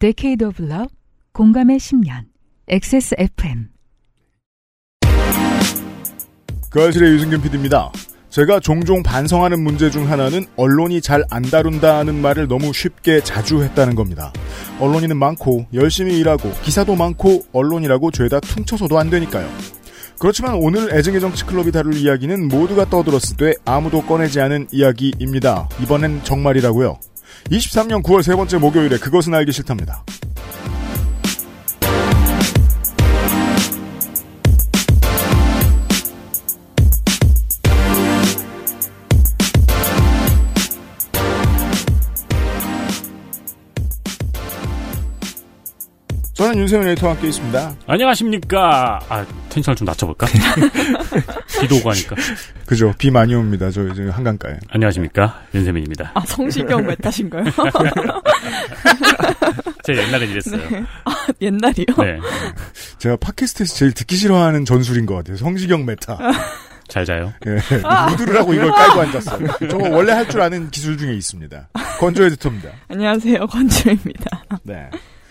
Decade of Love, 공감의 10년, XSFM. 그 아실의 유승균 PD입니다. 제가 종종 반성하는 문제 중 하나는 언론이 잘 안 다룬다는 말을 너무 쉽게 자주 했다는 겁니다. 언론인은 많고 열심히 일하고 기사도 많고 언론이라고 죄다 퉁쳐서도 안 되니까요. 그렇지만 오늘 애증의 정치 클럽이 다룰 이야기는 모두가 떠들었을 때 아무도 꺼내지 않은 이야기입니다. 이번엔 정말이라고요. 23년 9월 세 번째 목요일에 그것은 알기 싫답니다. 저는 윤세민 에디터와 함께 있습니다. 안녕하십니까. 아, 텐션을 좀 낮춰볼까? 비도 오고 하니까. 그죠. 비 많이 옵니다. 저희 지금 한강가에. 안녕하십니까. 윤세민입니다. 아, 성시경 meta신가요? 제가 옛날엔 이랬어요. 네. 아, 옛날이요? 네. 제가 팟캐스트에서 제일 듣기 싫어하는 전술인 것 같아요. 성시경 meta. 잘 자요. 예. 무드를 하고 이걸 깔고 앉았어요. 저거 원래 할 줄 아는 기술 중에 있습니다. 건주 에디터입니다. 안녕하세요. 건주입니다. 네.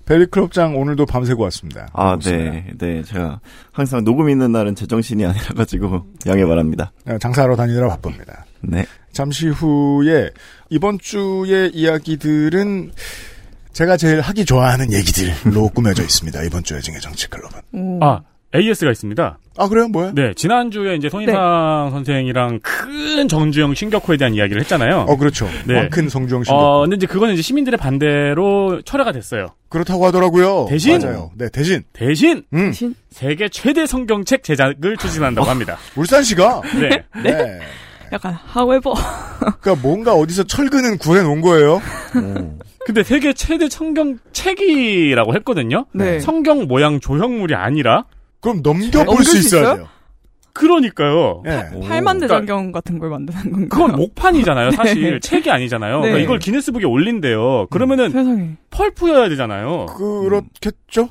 벨리클럽장 오늘도 밤새고 왔습니다. 아, 반갑습니다. 네, 네. 제가 항상 녹음 있는 날은 제정신이 아니라가지고 양해 바랍니다. 네, 장사하러 다니느라 바쁩니다. 네. 잠시 후에 이번 주의 이야기들은 제가 제일 하기 좋아하는 얘기들로 꾸며져 있습니다. 이번 주의 증의 정치 클럽은. 오. 아, AS가 있습니다. 아 그래요? 뭐야? 네, 지난주에 이제 손희상 선생이랑 큰 정주영 신격호에 대한 이야기를 했잖아요. 어 그렇죠. 네. 어, 큰 성주영 씨. 어, 근데 이제 그거는 이제 시민들의 반대로 철회가 됐어요. 그렇다고 하더라고요. 대신? 맞아요. 네 대신 대신 음, 신- 세계 최대 성경책 제작을 추진한다고 합니다. 울산시가 네. 네. 약간, however. 그러니까 뭔가 어디서 철근은 구해 놓은 거예요. 오. 근데 세계 최대 성경 책이라고 했거든요. 네. 성경 모양 조형물이 아니라 그럼 넘겨볼 수수 있어야? 돼요. 그러니까요. 예. 오. 팔만대 그러니까- 장경 같은 걸 만드는 건가요? 그건 목판이잖아요, 사실. 네. 책이 아니잖아요. 네. 그러니까 이걸 기네스북에 올린대요. 그러면은 세상에. 펄프여야 되잖아요. 그렇겠죠?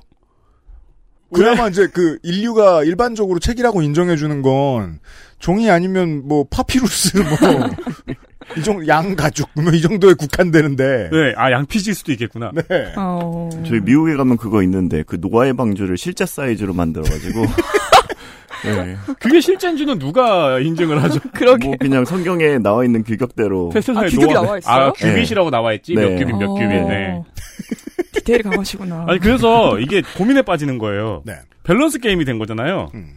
그나마 이제 그 인류가 일반적으로 책이라고 인정해주는 건 종이 아니면 뭐 파피루스 뭐 이 정도 양 가죽 뭐이 정도에 국한되는데 네, 아 양피지일 수도 있겠구나. 네. 어. 저희 미국에 가면 그거 있는데 그 노아의 방주를 실제 사이즈로 만들어가지고 네. 그게 실제인지는 누가 인증을 하죠? 그러게. 뭐 그냥 성경에 나와 있는 규격대로 아, 규격이 노아- 나와 있어요? 아, 큐빗이라고 나와 있지. 몇 네. 몇 큐빗. 네. 어. 디테일이 강하시구나. 아니 그래서 이게 고민에 빠지는 거예요. 네. 밸런스 게임이 된 거잖아요. 음.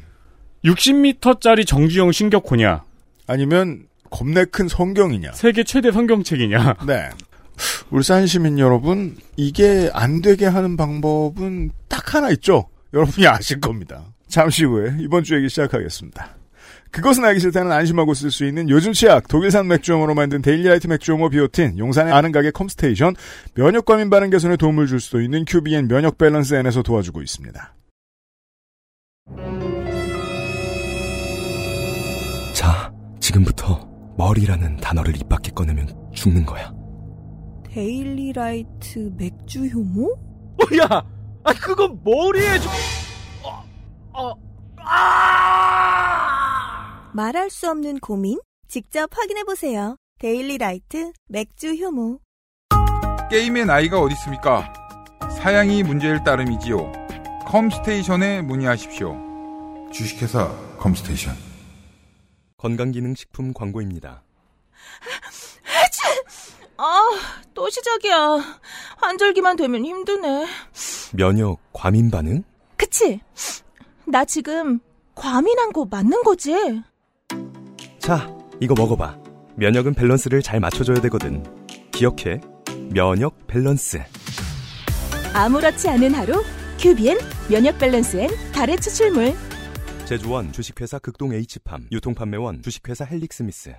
60m짜리 정주영 신격호냐, 아니면 겁내 큰 성경이냐. 세계 최대 성경책이냐. 네. 울산 시민 여러분, 이게 안 되게 하는 방법은 딱 하나 있죠. 여러분이 아실 겁니다. 잠시 후에 이번 주 얘기 시작하겠습니다. 그것은 알기 싫다는 안심하고 쓸 수 있는 요즘 치약 독일산 맥주효모로 만든 데일리라이트 맥주효모 비오틴 용산의 아는 가게 컴스테이션 면역 과민 반응 개선에 도움을 줄 수도 있는 큐비엔 면역 밸런스 N에서 도와주고 있습니다. 자, 지금부터 머리라는 단어를 입 밖에 꺼내면 죽는 거야. 데일리라이트 맥주 효모? 어, 야, 아 그건 머리에 좀. 어, 어, 아! 말할 수 없는 고민? 직접 확인해 보세요. 데일리라이트 맥주 효모. 게임의 나이가 어디 있습니까? 사양이 문제일 따름이지요. 컴스테이션에 문의하십시오. 주식회사 컴스테이션. 건강기능식품 광고입니다. 아, 또 시작이야. 환절기만 되면 힘드네. 면역 과민 반응? 그치? 나 지금 과민한 거 맞는 거지? 자, 이거 먹어봐. 면역은 밸런스를 잘 맞춰줘야 되거든. 기억해. 면역 밸런스. 아무렇지 않은 하루? 큐비엔 면역 밸런스엔 다래 추출물. 제조원 주식회사 극동 H팜. 유통판매원 주식회사 헬릭스미스.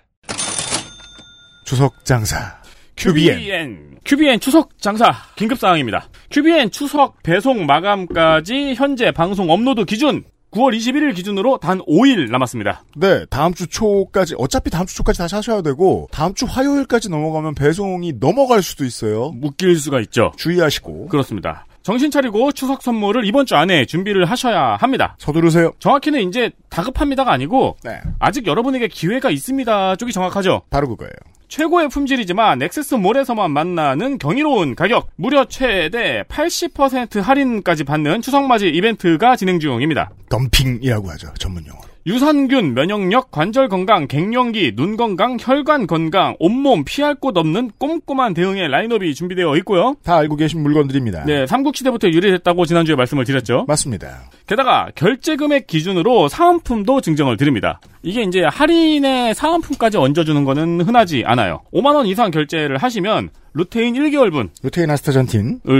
추석 장사 큐비엔 큐비엔 추석 장사 긴급 사항입니다. 큐비엔 추석 배송 마감까지 현재 방송 업로드 기준 9월 21일 기준으로 단 5일 남았습니다. 네, 다음 주 초까지, 어차피 다음 주 초까지 다시 하셔야 되고, 다음 주 화요일까지 넘어가면 배송이 넘어갈 수도 있어요. 묶일 수가 있죠. 주의하시고. 그렇습니다. 정신 차리고 추석 선물을 이번 주 안에 준비를 하셔야 합니다. 서두르세요. 정확히는 이제 다급합니다가 아니고 네, 아직 여러분에게 기회가 있습니다 쪽이 정확하죠. 바로 그거예요. 최고의 품질이지만 엑세스몰에서만 만나는 경이로운 가격, 무려 최대 80% 할인까지 받는 추석맞이 이벤트가 진행 중입니다. 덤핑이라고 하죠. 전문 용어로. 유산균, 면역력, 관절 건강, 갱년기, 눈 건강, 혈관 건강, 온몸 피할 곳 없는 꼼꼼한 대응의 라인업이 준비되어 있고요. 다 알고 계신 물건들입니다. 네, 삼국시대부터 유래됐다고 지난주에 말씀을 드렸죠. 맞습니다. 게다가 결제 금액 기준으로 사은품도 증정을 드립니다. 이게 이제 할인에 사은품까지 얹어주는 거는 흔하지 않아요. 5만 원 이상 결제를 하시면 루테인 1개월분 루테인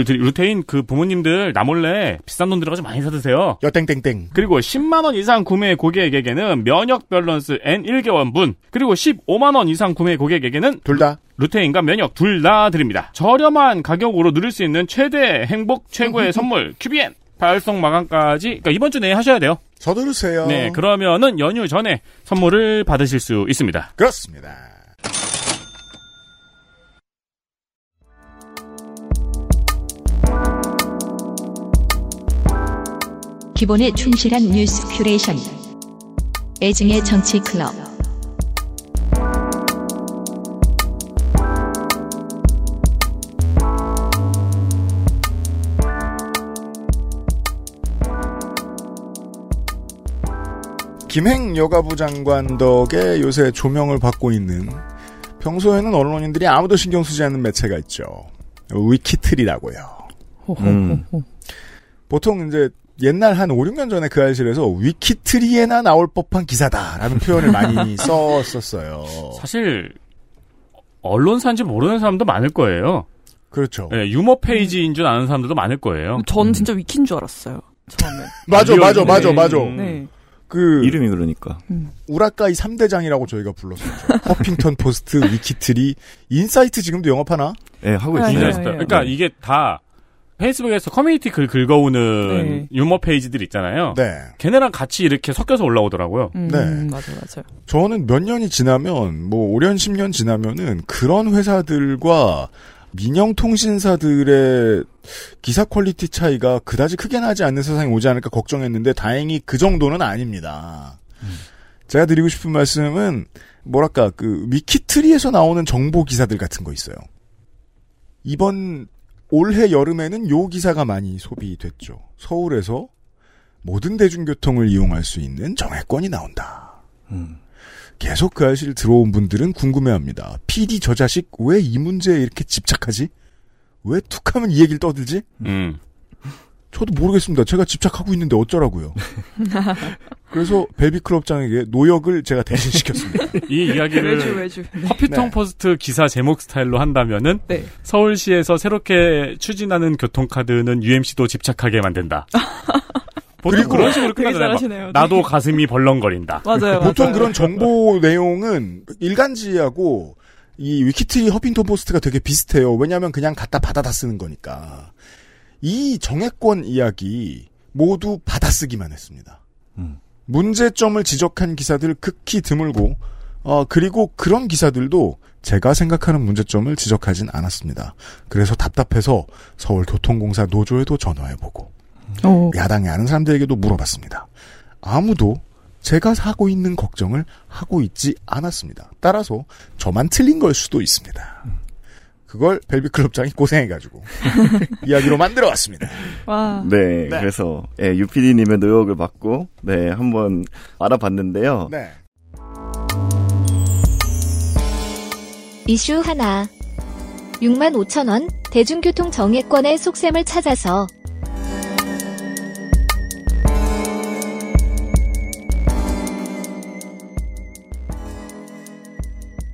드리- 루테인 그 부모님들 나 몰래 비싼 돈 들어가서 많이 사드세요. 여땡땡땡. 그리고 10만 원 이상 구매 고객에게는 면역 밸런스엔 1개월분 그리고 15만 원 이상 구매 고객에게는 둘 다. 루테인과 면역 둘 다 드립니다. 저렴한 가격으로 누릴 수 있는 최대 행복 최고의 선물 큐비엔 발송 마감까지 그러니까 이번 주 내에 하셔야 돼요. 서두르세요. 네, 그러면은 연휴 전에 선물을 받으실 수 있습니다. 그렇습니다. 기본에 충실한 뉴스 큐레이션. 애증의 정치 클럽. 김행 여가부 장관 덕에 요새 조명을 받고 있는 평소에는 언론인들이 아무도 신경 쓰지 않는 매체가 있죠. 위키트리라고요. 음. 보통 이제 옛날 한 5, 6년 전에 그알싫에서 위키트리에나 나올 법한 기사다라는 표현을 많이 썼었어요. 사실 언론사인지 모르는 사람도 많을 거예요. 그렇죠. 네, 유머 페이지인 줄 아는 사람들도 많을 거예요. 전 진짜 위키인 줄 알았어요. 처음에. 맞아, 맞아, 맞아, 네. 맞아. 네. 그 이름이 그러니까. 우라카이 3대장이라고 저희가 불렀었죠. 허핑턴 포스트, 위키트리, 인사이트 지금도 영업하나? 예, 하고 아, 있어요. 네. 그러니까 이게 다 페이스북에서 커뮤니티 글 긁어오는 네. 유머 페이지들 있잖아요. 네. 걔네랑 같이 이렇게 섞여서 올라오더라고요. 음, 네. 맞아요, 맞아요. 저는 몇 년이 지나면 뭐 5년 10년 지나면은 그런 회사들과 민영 통신사들의 기사 quality 차이가 그다지 크게 나지 않는 세상이 오지 않을까 걱정했는데 다행히 그 정도는 아닙니다. 제가 드리고 싶은 말씀은 뭐랄까 그 위키트리에서 나오는 정보 기사들 같은 거 있어요. 이번 올해 여름에는 요 기사가 많이 소비됐죠. 서울에서 모든 대중교통을 이용할 수 있는 정액권이 나온다. 음. 계속 그 알실 들어온 분들은 궁금해합니다. PD 저 자식 왜 이 문제에 이렇게 집착하지? 왜 툭하면 이 얘기를 떠들지? 음. 저도 모르겠습니다. 제가 집착하고 있는데 어쩌라고요. 그래서 베비클럽장에게 노역을 제가 대신 시켰습니다. 이 외주, 이야기를 외주. 네. 커피통 네. 포스트 기사 제목 스타일로 한다면은 네. 서울시에서 새롭게 추진하는 교통카드는 UMC도 집착하게 만든다. 보통 그리고 그런 식으로 끝나잖아요. 잘하시네요. 나도 가슴이 벌렁거린다. 맞아요, 보통 맞아요. 그런 정보 내용은 일간지하고 이 위키트리 허핑턴 포스트가 되게 비슷해요. 왜냐하면 그냥 갖다 받아다 쓰는 거니까. 이 정액권 이야기 모두 받아쓰기만 했습니다. 음. 문제점을 지적한 기사들 극히 드물고 어 그리고 그런 기사들도 제가 생각하는 문제점을 지적하진 않았습니다. 그래서 답답해서 서울교통공사 노조에도 전화해보고 어, 야당에 아는 사람들에게도 물어봤습니다. 아무도 제가 하고 있는 걱정을 하고 있지 않았습니다. 따라서 저만 틀린 걸 수도 있습니다. 그걸 벨비클럽장이 고생해가지고 이야기로 만들어 왔습니다. 와. 네, 그래서 예, 유피디님의 노역을 받고 네 한번 알아봤는데요. 네. 이슈 하나. 6만 5천 원 대중교통 정액권의 속셈을 찾아서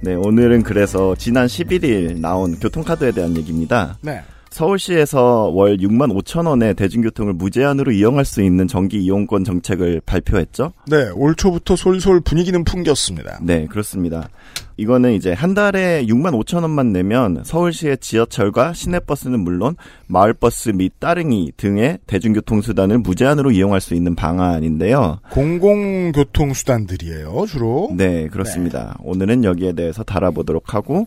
네, 오늘은 그래서 지난 11일 나온 교통카드에 대한 얘기입니다. 네. 서울시에서 월 6만 5천 원의 대중교통을 무제한으로 이용할 수 있는 정기 이용권 정책을 발표했죠. 네, 올 초부터 솔솔 분위기는 풍겼습니다. 네, 그렇습니다. 이거는 이제 한 달에 6만 5천 원만 내면 서울시의 지하철과 시내버스는 물론 마을버스 및 따릉이 등의 대중교통수단을 무제한으로 이용할 수 있는 방안인데요. 공공교통수단들이에요, 주로. 네, 그렇습니다. 오늘은 여기에 대해서 달아보도록 하고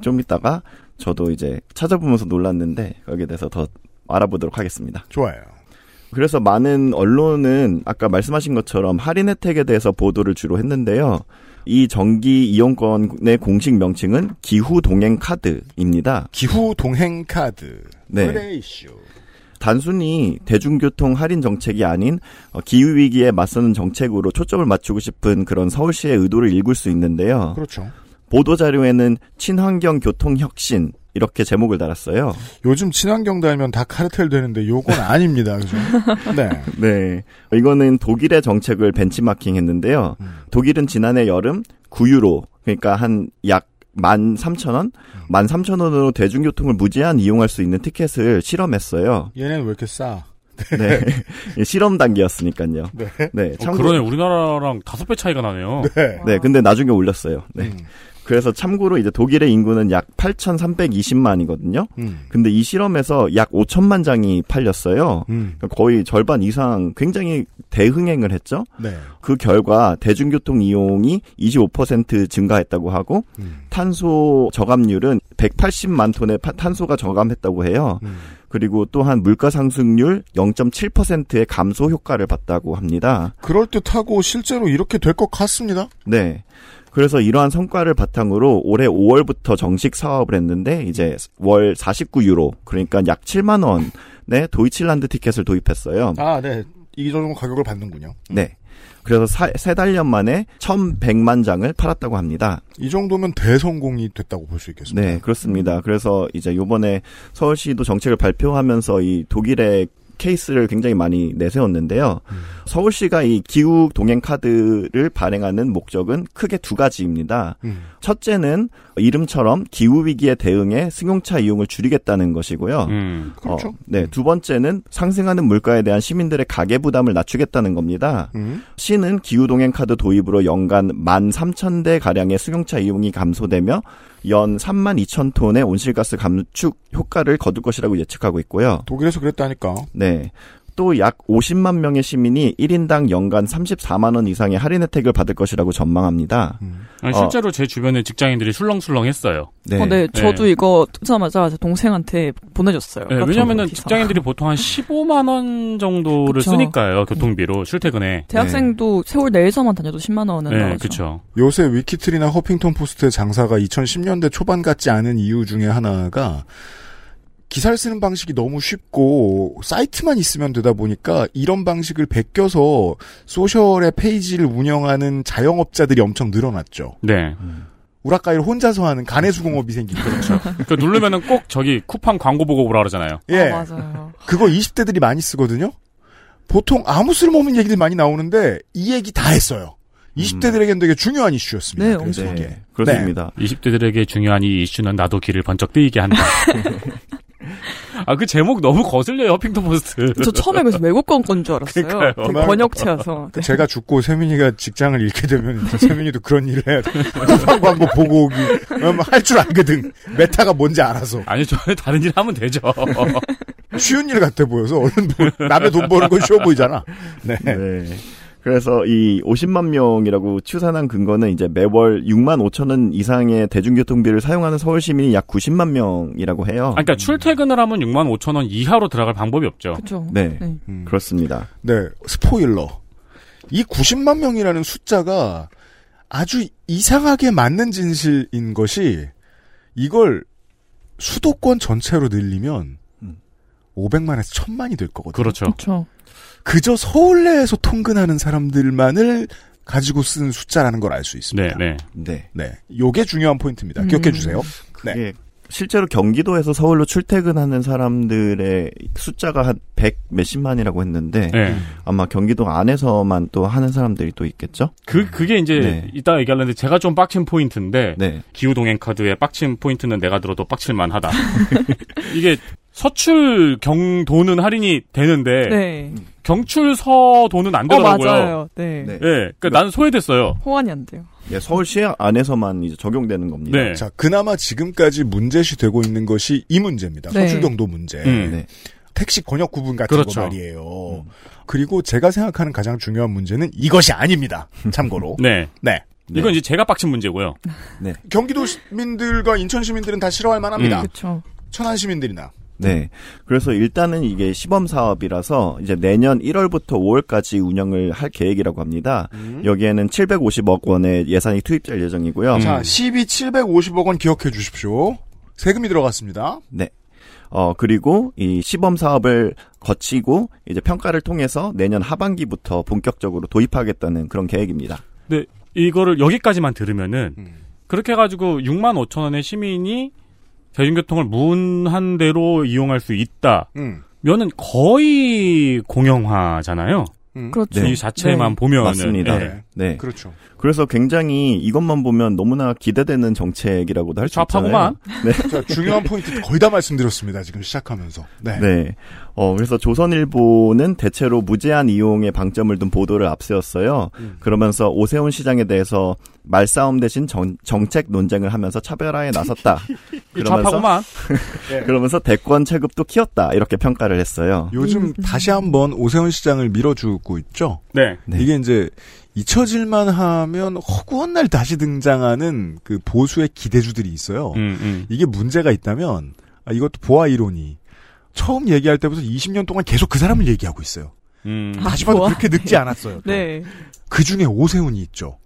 좀 이따가 저도 이제 찾아보면서 놀랐는데 거기에 대해서 더 알아보도록 하겠습니다. 좋아요. 그래서 많은 언론은 아까 말씀하신 것처럼 할인 혜택에 대해서 보도를 주로 했는데요. 이 정기 이용권의 공식 명칭은 기후 동행 카드입니다. 기후 동행 카드. 네. 이슈. 단순히 대중교통 할인 정책이 아닌 어, 기후 위기에 맞서는 정책으로 초점을 맞추고 싶은 그런 서울시의 의도를 읽을 수 있는데요. 그렇죠. 보도 자료에는 친환경 교통 혁신 이렇게 제목을 달았어요. 요즘 친환경 달면 다 카르텔 되는데 요건 아닙니다. 그죠? 네. 네. 이거는 독일의 정책을 벤치마킹 했는데요. 음. 독일은 지난해 여름 9유로, 그러니까 한약 13,000원? 13,000원으로 대중교통을 무제한 이용할 수 있는 티켓을 실험했어요. 얘네는 왜 이렇게 싸? 네. 실험 단계였으니까요. 네. 네. 어, 그러네. 우리나라랑 다섯 배 차이가 나네요. 네. 네, 근데 나중에 올렸어요. 네. 음. 그래서 참고로 이제 독일의 인구는 약 8,320만이거든요. 음. 근데 이 실험에서 약 5천만 장이 팔렸어요. 음. 그러니까 거의 절반 이상 굉장히 대흥행을 했죠. 네. 그 결과 대중교통 이용이 25% 증가했다고 하고 음. 탄소 저감률은 180만 톤의 파- 탄소가 저감했다고 해요. 음. 그리고 또한 물가 상승률 0.7%의 감소 효과를 봤다고 합니다. 그럴 듯하고 실제로 이렇게 될 것 같습니다. 네. 그래서 이러한 성과를 바탕으로 올해 5월부터 정식 사업을 했는데 이제 월 49유로 그러니까 약 7만 원의 도이칠란드 티켓을 도입했어요. 아, 네. 이 정도 가격을 받는군요. 네. 그래서 사- 세 달년 만에 1,100만 장을 팔았다고 합니다. 이 정도면 대성공이 됐다고 볼 수 있겠습니다. 네, 그렇습니다. 그래서 이제 요번에 서울시도 정책을 발표하면서 이 독일의 케이스를 굉장히 많이 내세웠는데요. 서울시가 이 기후 동행 카드를 발행하는 목적은 크게 두 가지입니다. 음. 첫째는 이름처럼 기후 위기에 대응해 승용차 이용을 줄이겠다는 것이고요. 음. 그렇죠. 어, 네, 두 번째는 상승하는 물가에 대한 시민들의 가계 부담을 낮추겠다는 겁니다. 음. 시는 기후 동행 카드 도입으로 연간 13,000대 가량의 승용차 이용이 감소되며 연 3만 2천 톤의 온실가스 감축 효과를 거둘 것이라고 예측하고 있고요. 독일에서 그랬다니까. 네. 또 약 50만 명의 시민이 1인당 연간 34만 원 이상의 할인 혜택을 받을 것이라고 전망합니다. 아니, 어. 실제로 제 주변에 직장인들이 술렁술렁했어요. 네. 어, 네, 저도 이거 뜨자마자 제 동생한테 보내줬어요. 네, 기사. 직장인들이 보통 한 15만 원 정도를 그쵸. 쓰니까요. 교통비로 출퇴근에. 대학생도 서울 내에서만 다녀도 10만 원은 네, 나오죠. 그렇죠. 요새 위키트리나 허핑턴 포스트의 장사가 2010년대 초반 같지 않은 이유 중에 하나가 기사를 쓰는 방식이 너무 쉽고 사이트만 있으면 되다 보니까 이런 방식을 베껴서 소셜의 페이지를 운영하는 자영업자들이 엄청 늘어났죠. 네. 우라카이를 혼자서 하는 가내수공업이 생긴 거죠. 그 누르면은 꼭 저기 쿠팡 광고 보고 오라 그러잖아요. 예. 아, 맞아요. 그거 20대들이 많이 쓰거든요. 보통 아무 쓸모없는 얘기들 많이 나오는데 이 얘기 다 했어요. 20대들에겐 되게 중요한 이슈였습니다. 네, 그래서 네. 그렇습니다. 20대들에게 중요한 이 이슈는 나도 귀를 번쩍 뜨이게 한다. 아, 그 제목 너무 거슬려요, 허핑턴 포스트. 저 처음에 그래서 외국 건 줄 알았어요. 그러니까요. 그 번역체여서. 그 제가 죽고 세민이가 직장을 잃게 되면 세민이도 그런 일을 해야 돼. 쿠팡 광고 보고 오기. 할줄 알거든. 메타가 뭔지 알아서. 아니, 저는 다른 일 하면 되죠. 쉬운 일 같아 보여서 얼른 뭐, 남의 돈 버는 건 쉬워 보이잖아. 네. 네. 그래서 이 50만 명이라고 추산한 근거는 이제 매월 6만 5천 원 이상의 대중교통비를 사용하는 서울 시민이 약 90만 명이라고 해요. 아, 그러니까 출퇴근을 하면 6만 5천 원 이하로 들어갈 방법이 없죠. 그렇죠. 네. 네. 음. 그렇습니다. 네, 스포일러. 이 90만 명이라는 숫자가 아주 이상하게 맞는 진실인 것이 이걸 수도권 전체로 늘리면 음. 500만에서 1000만이 될 거거든요. 그렇죠. 그렇죠. 그저 서울 내에서 통근하는 사람들만을 가지고 쓴 숫자라는 걸 알수 네, 있습니다. 네. 네. 네. 요게 중요한 포인트입니다. 음. 기억해 주세요. 네. 예. 실제로 경기도에서 서울로 출퇴근하는 사람들의 숫자가 한 100 몇십만이라고 했는데 네. 아마 경기도 안에서만 또 하는 사람들이 또 있겠죠? 그, 그게 이제, 네. 이따 얘기하려는데 제가 좀 빡친 포인트인데, 네. 기후 동행 카드의 빡친 포인트는 내가 들어도 빡칠 만 하다. 이게 서출 경도는 할인이 되는데, 네. 경출서 돈은 안 어, 되더라고요. 맞아요. 네. 네. 예, 그러니까 나는 소외됐어요. 호환이 안 돼요. 예, 서울시 안에서만 이제 적용되는 겁니다. 네. 자, 그나마 지금까지 문제시 되고 있는 것이 이 문제입니다. 네. 서출 경도 문제. 음. 네. 택시 권역 구분 같은 그렇죠. 거 말이에요. 그리고 제가 생각하는 가장 중요한 문제는 이것이 아닙니다. 참고로. 네. 네. 네. 이건 이제 제가 빡친 문제고요. 경기도 시민들과 인천 시민들은 다 싫어할 만합니다. 음. 그렇죠. 천안 시민들이나 네. 그래서 일단은 이게 시범 사업이라서 이제 내년 1월부터 5월까지 운영을 할 계획이라고 합니다. 음. 여기에는 750억 원의 예산이 투입될 예정이고요. 자, 12 750억 원 기억해 주십시오. 세금이 들어갔습니다. 네. 어, 그리고 이 시범 사업을 거치고 이제 평가를 통해서 내년 하반기부터 본격적으로 도입하겠다는 그런 계획입니다. 근데 이거를 여기까지만 들으면은 음. 그렇게 해가지고 6만 5천 원의 시민이 대중교통을 무한 대로 이용할 수 있다. 음. 면은 거의 공영화잖아요. 음. 그렇죠. 이 자체만 네. 보면은 맞습니다. 예. 네. 그렇죠. 그래서 굉장히 이것만 보면 너무나 기대되는 정책이라고도 할 수 있잖아요. 좌파구만. 네. 자, 중요한 포인트 거의 다 말씀드렸습니다. 지금 시작하면서. 네. 네. 어, 그래서 조선일보는 대체로 무제한 이용에 방점을 둔 보도를 앞세웠어요. 음. 그러면서 오세훈 시장에 대해서 말싸움 대신 정, 정책 논쟁을 하면서 차별화에 나섰다. 이 좌파구만. 네. 그러면서 대권 체급도 키웠다. 이렇게 평가를 했어요. 요즘 다시 한번 오세훈 시장을 밀어주고 있죠. 네. 네. 이게 이제 잊혀질만 하면 허구한 날 다시 등장하는 그 보수의 기대주들이 있어요. 음, 음. 이게 문제가 있다면 아, 이것도 보아 이론이 처음 얘기할 때부터 20년 동안 계속 그 사람을 얘기하고 있어요. 음. 아, 다시 봐도 보아. 그렇게 늙지 않았어요. 또. 네. 그 중에 오세훈이 있죠.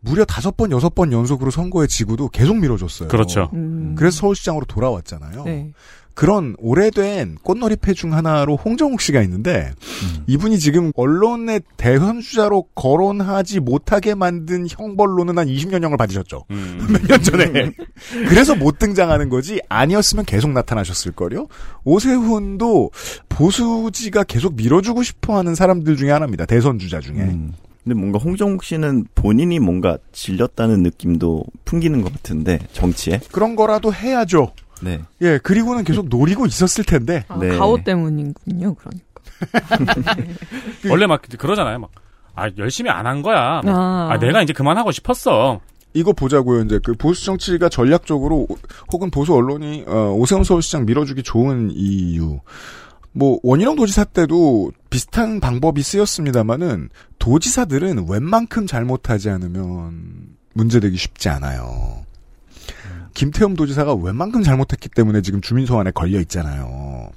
무려 다섯 번, 여섯 번 연속으로 선거에 지고도 계속 밀어줬어요. 그렇죠. 음. 그래서 서울시장으로 돌아왔잖아요. 네. 그런 오래된 꽃놀이패 중 하나로 홍정욱 씨가 있는데 음. 이분이 지금 언론의 대선주자로 거론하지 못하게 만든 형벌로는 한 20년형을 받으셨죠. 음. 몇년 전에. 그래서 못 등장하는 거지 아니었으면 계속 나타나셨을 거요. 오세훈도 보수지가 계속 밀어주고 싶어하는 사람들 중에 하나입니다. 대선 주자 중에. 음. 근데 뭔가 홍정욱 씨는 본인이 뭔가 질렸다는 느낌도 풍기는 것 같은데 정치에. 그런 거라도 해야죠. 네. 예, 그리고는 계속 노리고 있었을 텐데. 아, 네. 가오 때문이군요. 그러니까. 원래 막 그러잖아요. 막 아, 열심히 안 한 거야. 뭐, 아. 아, 내가 이제 그만하고 싶었어. 이거 보자고요. 이제 그 보수 정치가 전략적으로 오- 혹은 보수 언론이 어, 오세훈 서울시장 밀어주기 좋은 이유. 뭐 원희룡 도지사 때도 비슷한 방법이 쓰였습니다마는 도지사들은 웬만큼 잘못하지 않으면 문제되기 쉽지 않아요. 김태흠 도지사가 웬만큼 잘못했기 때문에 지금 주민 소환에 걸려 있잖아요.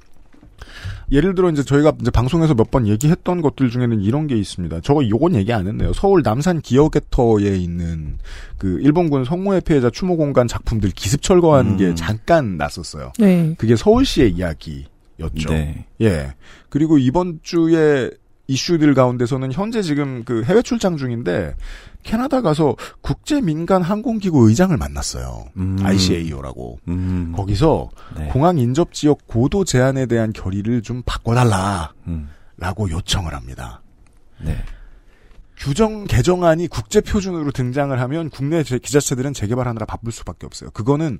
예를 들어 이제 저희가 이제 방송에서 몇 번 얘기했던 것들 중에는 이런 게 있습니다. 저거 요건 얘기 안 했네요. 서울 남산 기어게터에 있는 그 일본군 성모의 피해자 추모 공간 작품들 기습 철거한 음. 게 잠깐 났었어요. 네. 그게 서울시의 이야기였죠. 네. 예. 그리고 이번 주에 이슈들 가운데서는 현재 지금 그 해외 출장 중인데 캐나다 가서 국제 민간 항공기구 의장을 만났어요. 음. ICAO라고. 음. 거기서 네. 공항 인접 지역 고도 제한에 대한 결의를 좀 바꿔달라 라고 음. 요청을 합니다. 네. 규정 개정안이 국제 표준으로 등장을 하면 국내 제- 기자체들은 재개발하느라 바쁠 수밖에 없어요. 그거는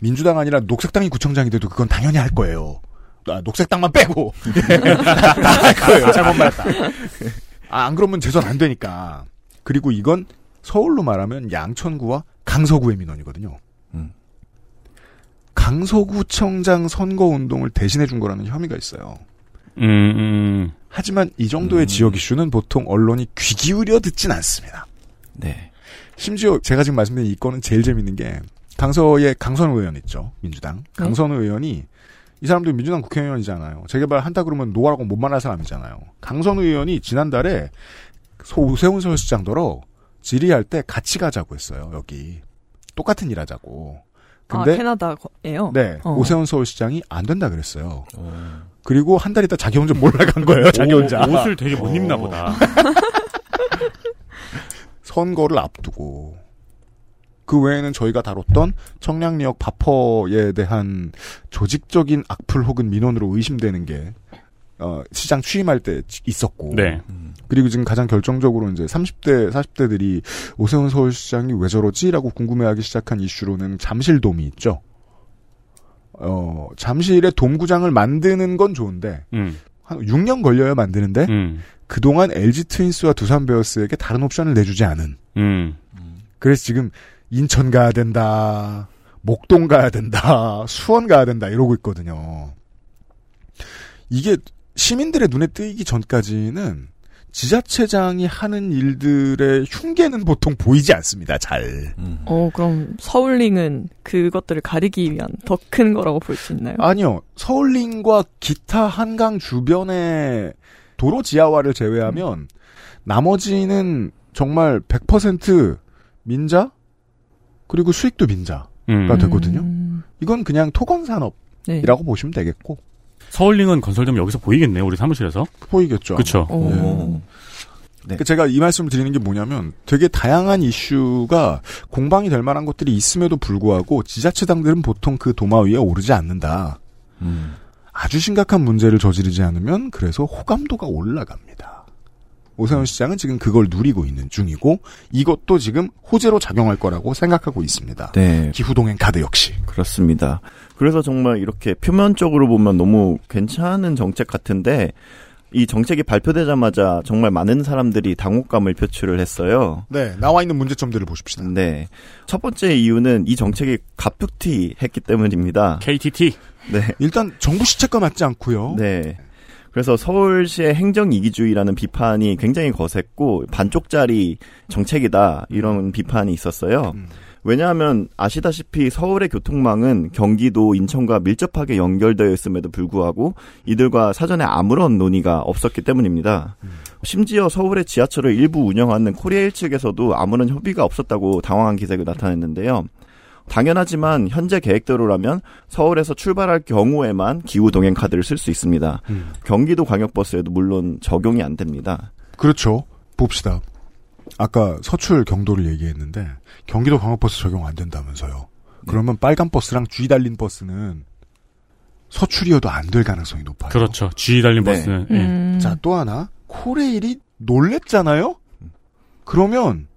민주당 아니라 녹색당이 구청장이 돼도 그건 당연히 할 거예요. 아, 녹색당만 빼고 다할 거예요. 잘못 말했다. 아, 안 그러면 재선 안 되니까. 그리고 이건 서울로 말하면 양천구와 강서구의 민원이거든요. 음. 강서구청장 선거 운동을 대신해 준 거라는 혐의가 있어요. 음, 음. 하지만 이 정도의 음. 지역 이슈는 보통 언론이 귀 기울여 듣진 않습니다. 네. 심지어 제가 지금 말씀드린 이 건은 제일 재밌는 게 강서의 강선우 의원 있죠 민주당 강선우 의원이 이 사람도 민주당 국회의원이잖아요 재개발 한다 그러면 no라고 못 말할 사람이잖아요 강선우 의원이 지난달에 소- 오세훈 서울시장더러 질의할 때 같이 가자고 했어요 여기 똑같은 일 하자고 아, 근데 캐나다예요. 네 어. 오세훈 서울시장이 안 된다 그랬어요 그리고 한 달 있다 자기 혼자 몰아간 거예요 자기 옷- 혼자 옷을 되게 못 어. 입나 보다. 선거를 앞두고 그 외에는 저희가 다뤘던 청량리역 바퍼에 대한 조직적인 악플 혹은 민원으로 의심되는 게 어, 시장 취임할 때 있었고 네. 그리고 지금 가장 결정적으로 이제 30대 40대들이 오세훈 서울시장이 왜 저러지라고 궁금해하기 시작한 이슈로는 잠실돔이 있죠. 어 잠실에 돔구장을 만드는 건 좋은데 음, 한 6년 걸려야 만드는데 음, 그동안 LG 트윈스와 두산 베어스에게 다른 옵션을 내주지 않은 음. 그래서 지금 인천 가야 된다, 목동 가야 된다, 수원 가야 된다 이러고 있거든요. 이게 시민들의 눈에 띄기 전까지는 지자체장이 하는 일들의 흉계는 보통 보이지 않습니다. 잘. 어, 그럼 서울링은 그것들을 가리기 위한 더 큰 거라고 볼 수 있나요? 아니요. 서울링과 기타 한강 주변의 도로 지하화를 제외하면 나머지는 정말 100% 민자 그리고 수익도 민자가 음. 되거든요. 이건 그냥 토건 산업이라고 네. 보시면 되겠고 서울링은 건설되면 여기서 보이겠네요. 우리 사무실에서. 보이겠죠. 그렇죠. 어. 그 제가 이 말씀을 드리는 게 뭐냐면 되게 다양한 이슈가 공방이 될 만한 것들이 있음에도 불구하고 지자체당들은 보통 그 도마 위에 오르지 않는다. 아주 심각한 문제를 저지르지 않으면 그래서 호감도가 올라갑니다. 오세훈 시장은 지금 그걸 누리고 있는 중이고 이것도 지금 호재로 작용할 거라고 생각하고 있습니다. 네. 기후동행 카드 역시. 그렇습니다. 그래서 정말 이렇게 표면적으로 보면 너무 괜찮은 정책 같은데 이 정책이 발표되자마자 정말 많은 사람들이 당혹감을 표출을 했어요. 네, 나와 있는 문제점들을 보십시다. 네. 첫 번째 이유는 이 정책이 갑툭튀 했기 때문입니다. KTT. 네. 일단 정부 시책과 맞지 않고요. 네. 그래서 서울시의 행정 이기주의라는 비판이 굉장히 거셌고 반쪽짜리 정책이다 이런 비판이 있었어요. 왜냐하면 아시다시피 서울의 교통망은 경기도 인천과 밀접하게 연결되어 있음에도 불구하고 이들과 사전에 아무런 논의가 없었기 때문입니다. 심지어 서울의 지하철을 일부 운영하는 코리아일 측에서도 아무런 협의가 없었다고 당황한 기색을 나타냈는데요. 당연하지만 현재 계획대로라면 서울에서 출발할 경우에만 기후 동행 카드를 쓸 수 있습니다. 경기도 광역버스에도 물론 적용이 안 됩니다. 그렇죠. 봅시다. 아까 서출 경도를 얘기했는데 경기도 광역버스 적용 안 된다면서요. 그러면 빨간 버스랑 G 달린 버스는 서출이어도 안 될 가능성이 높아요. 그렇죠. G 달린 네. 버스는. 예. 음. 자, 또 하나. 코레일이 놀랬잖아요? 그러면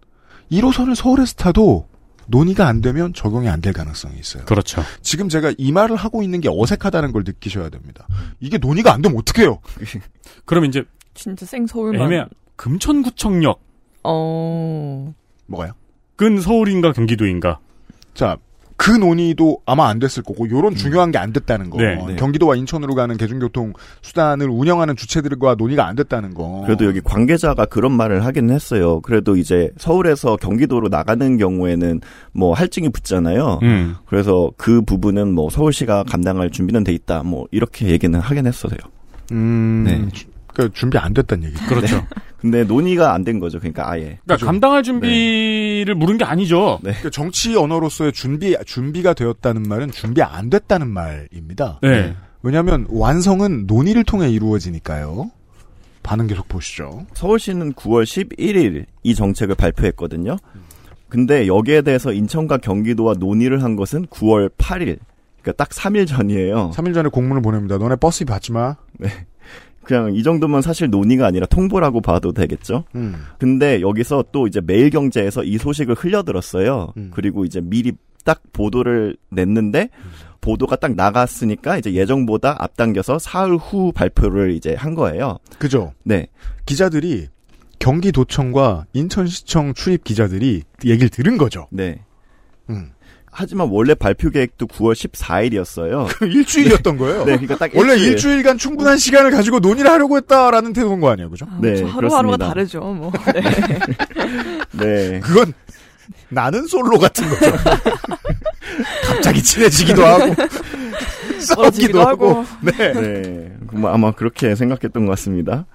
1호선을 서울에서 타도 논의가 안 되면 적용이 안 될 가능성이 있어요. 그렇죠. 지금 제가 이 말을 하고 있는 게 어색하다는 걸 느끼셔야 됩니다. 이게 논의가 안 되면 어떡해요? 그럼 이제 진짜 생 서울만. 애매 금천구청역 어. 뭐가요? 근 서울인가 경기도인가? 자, 그 논의도 아마 안 됐을 거고, 요런 중요한 게 안 됐다는 거. 네, 네. 경기도와 인천으로 가는 대중교통 수단을 운영하는 주체들과 논의가 안 됐다는 거. 그래도 여기 관계자가 그런 말을 하긴 했어요. 그래도 이제 서울에서 경기도로 나가는 경우에는 뭐 할증이 붙잖아요. 음. 그래서 그 부분은 뭐 서울시가 감당할 준비는 돼 있다. 뭐 이렇게 얘기는 하긴 했어요. 음, 네. 주- 그러니까 준비 안 됐다는 얘기. 그렇죠. 근데 논의가 안 된 거죠. 그러니까 아예. 그러니까 감당할 준비를 물은 게 아니죠. 네. 그 정치 언어로서의 준비, 준비가 되었다는 말은 준비 안 됐다는 말입니다. 네. 왜냐하면 완성은 논의를 통해 이루어지니까요. 반응 계속 보시죠. 서울시는 9월 11일 이 정책을 발표했거든요. 근데 여기에 대해서 인천과 경기도와 논의를 한 것은 9월 8일. 그러니까 딱 3일 전이에요. 3일 전에 공문을 보냅니다. 너네 버스 받지 마. 그냥 이 정도면 사실 논의가 아니라 통보라고 봐도 되겠죠. 음. 근데 여기서 또 이제 매일경제에서 이 소식을 흘려들었어요. 음. 그리고 이제 미리 딱 보도를 냈는데 보도가 딱 나갔으니까 이제 예정보다 앞당겨서 사흘 후 발표를 이제 한 거예요. 그죠? 네. 기자들이 경기도청과 인천시청 출입 기자들이 얘기를 들은 거죠. 네. 음. 하지만 원래 발표 계획도 9월 14일이었어요. 일주일이었던 거예요. 네, 그러니까 딱 원래 일주일. 일주일간 충분한 시간을 가지고 논의를 하려고 했다라는 태도인 거 아니에요, 그죠? 네, 저 하루하루가 그렇습니다. 다르죠. 뭐. 네. 네. 그건 나는 솔로 같은 거죠. 갑자기 친해지기도 하고 싸우기도 하고. 하고. 네. 네. 뭐 아마 그렇게 생각했던 것 같습니다.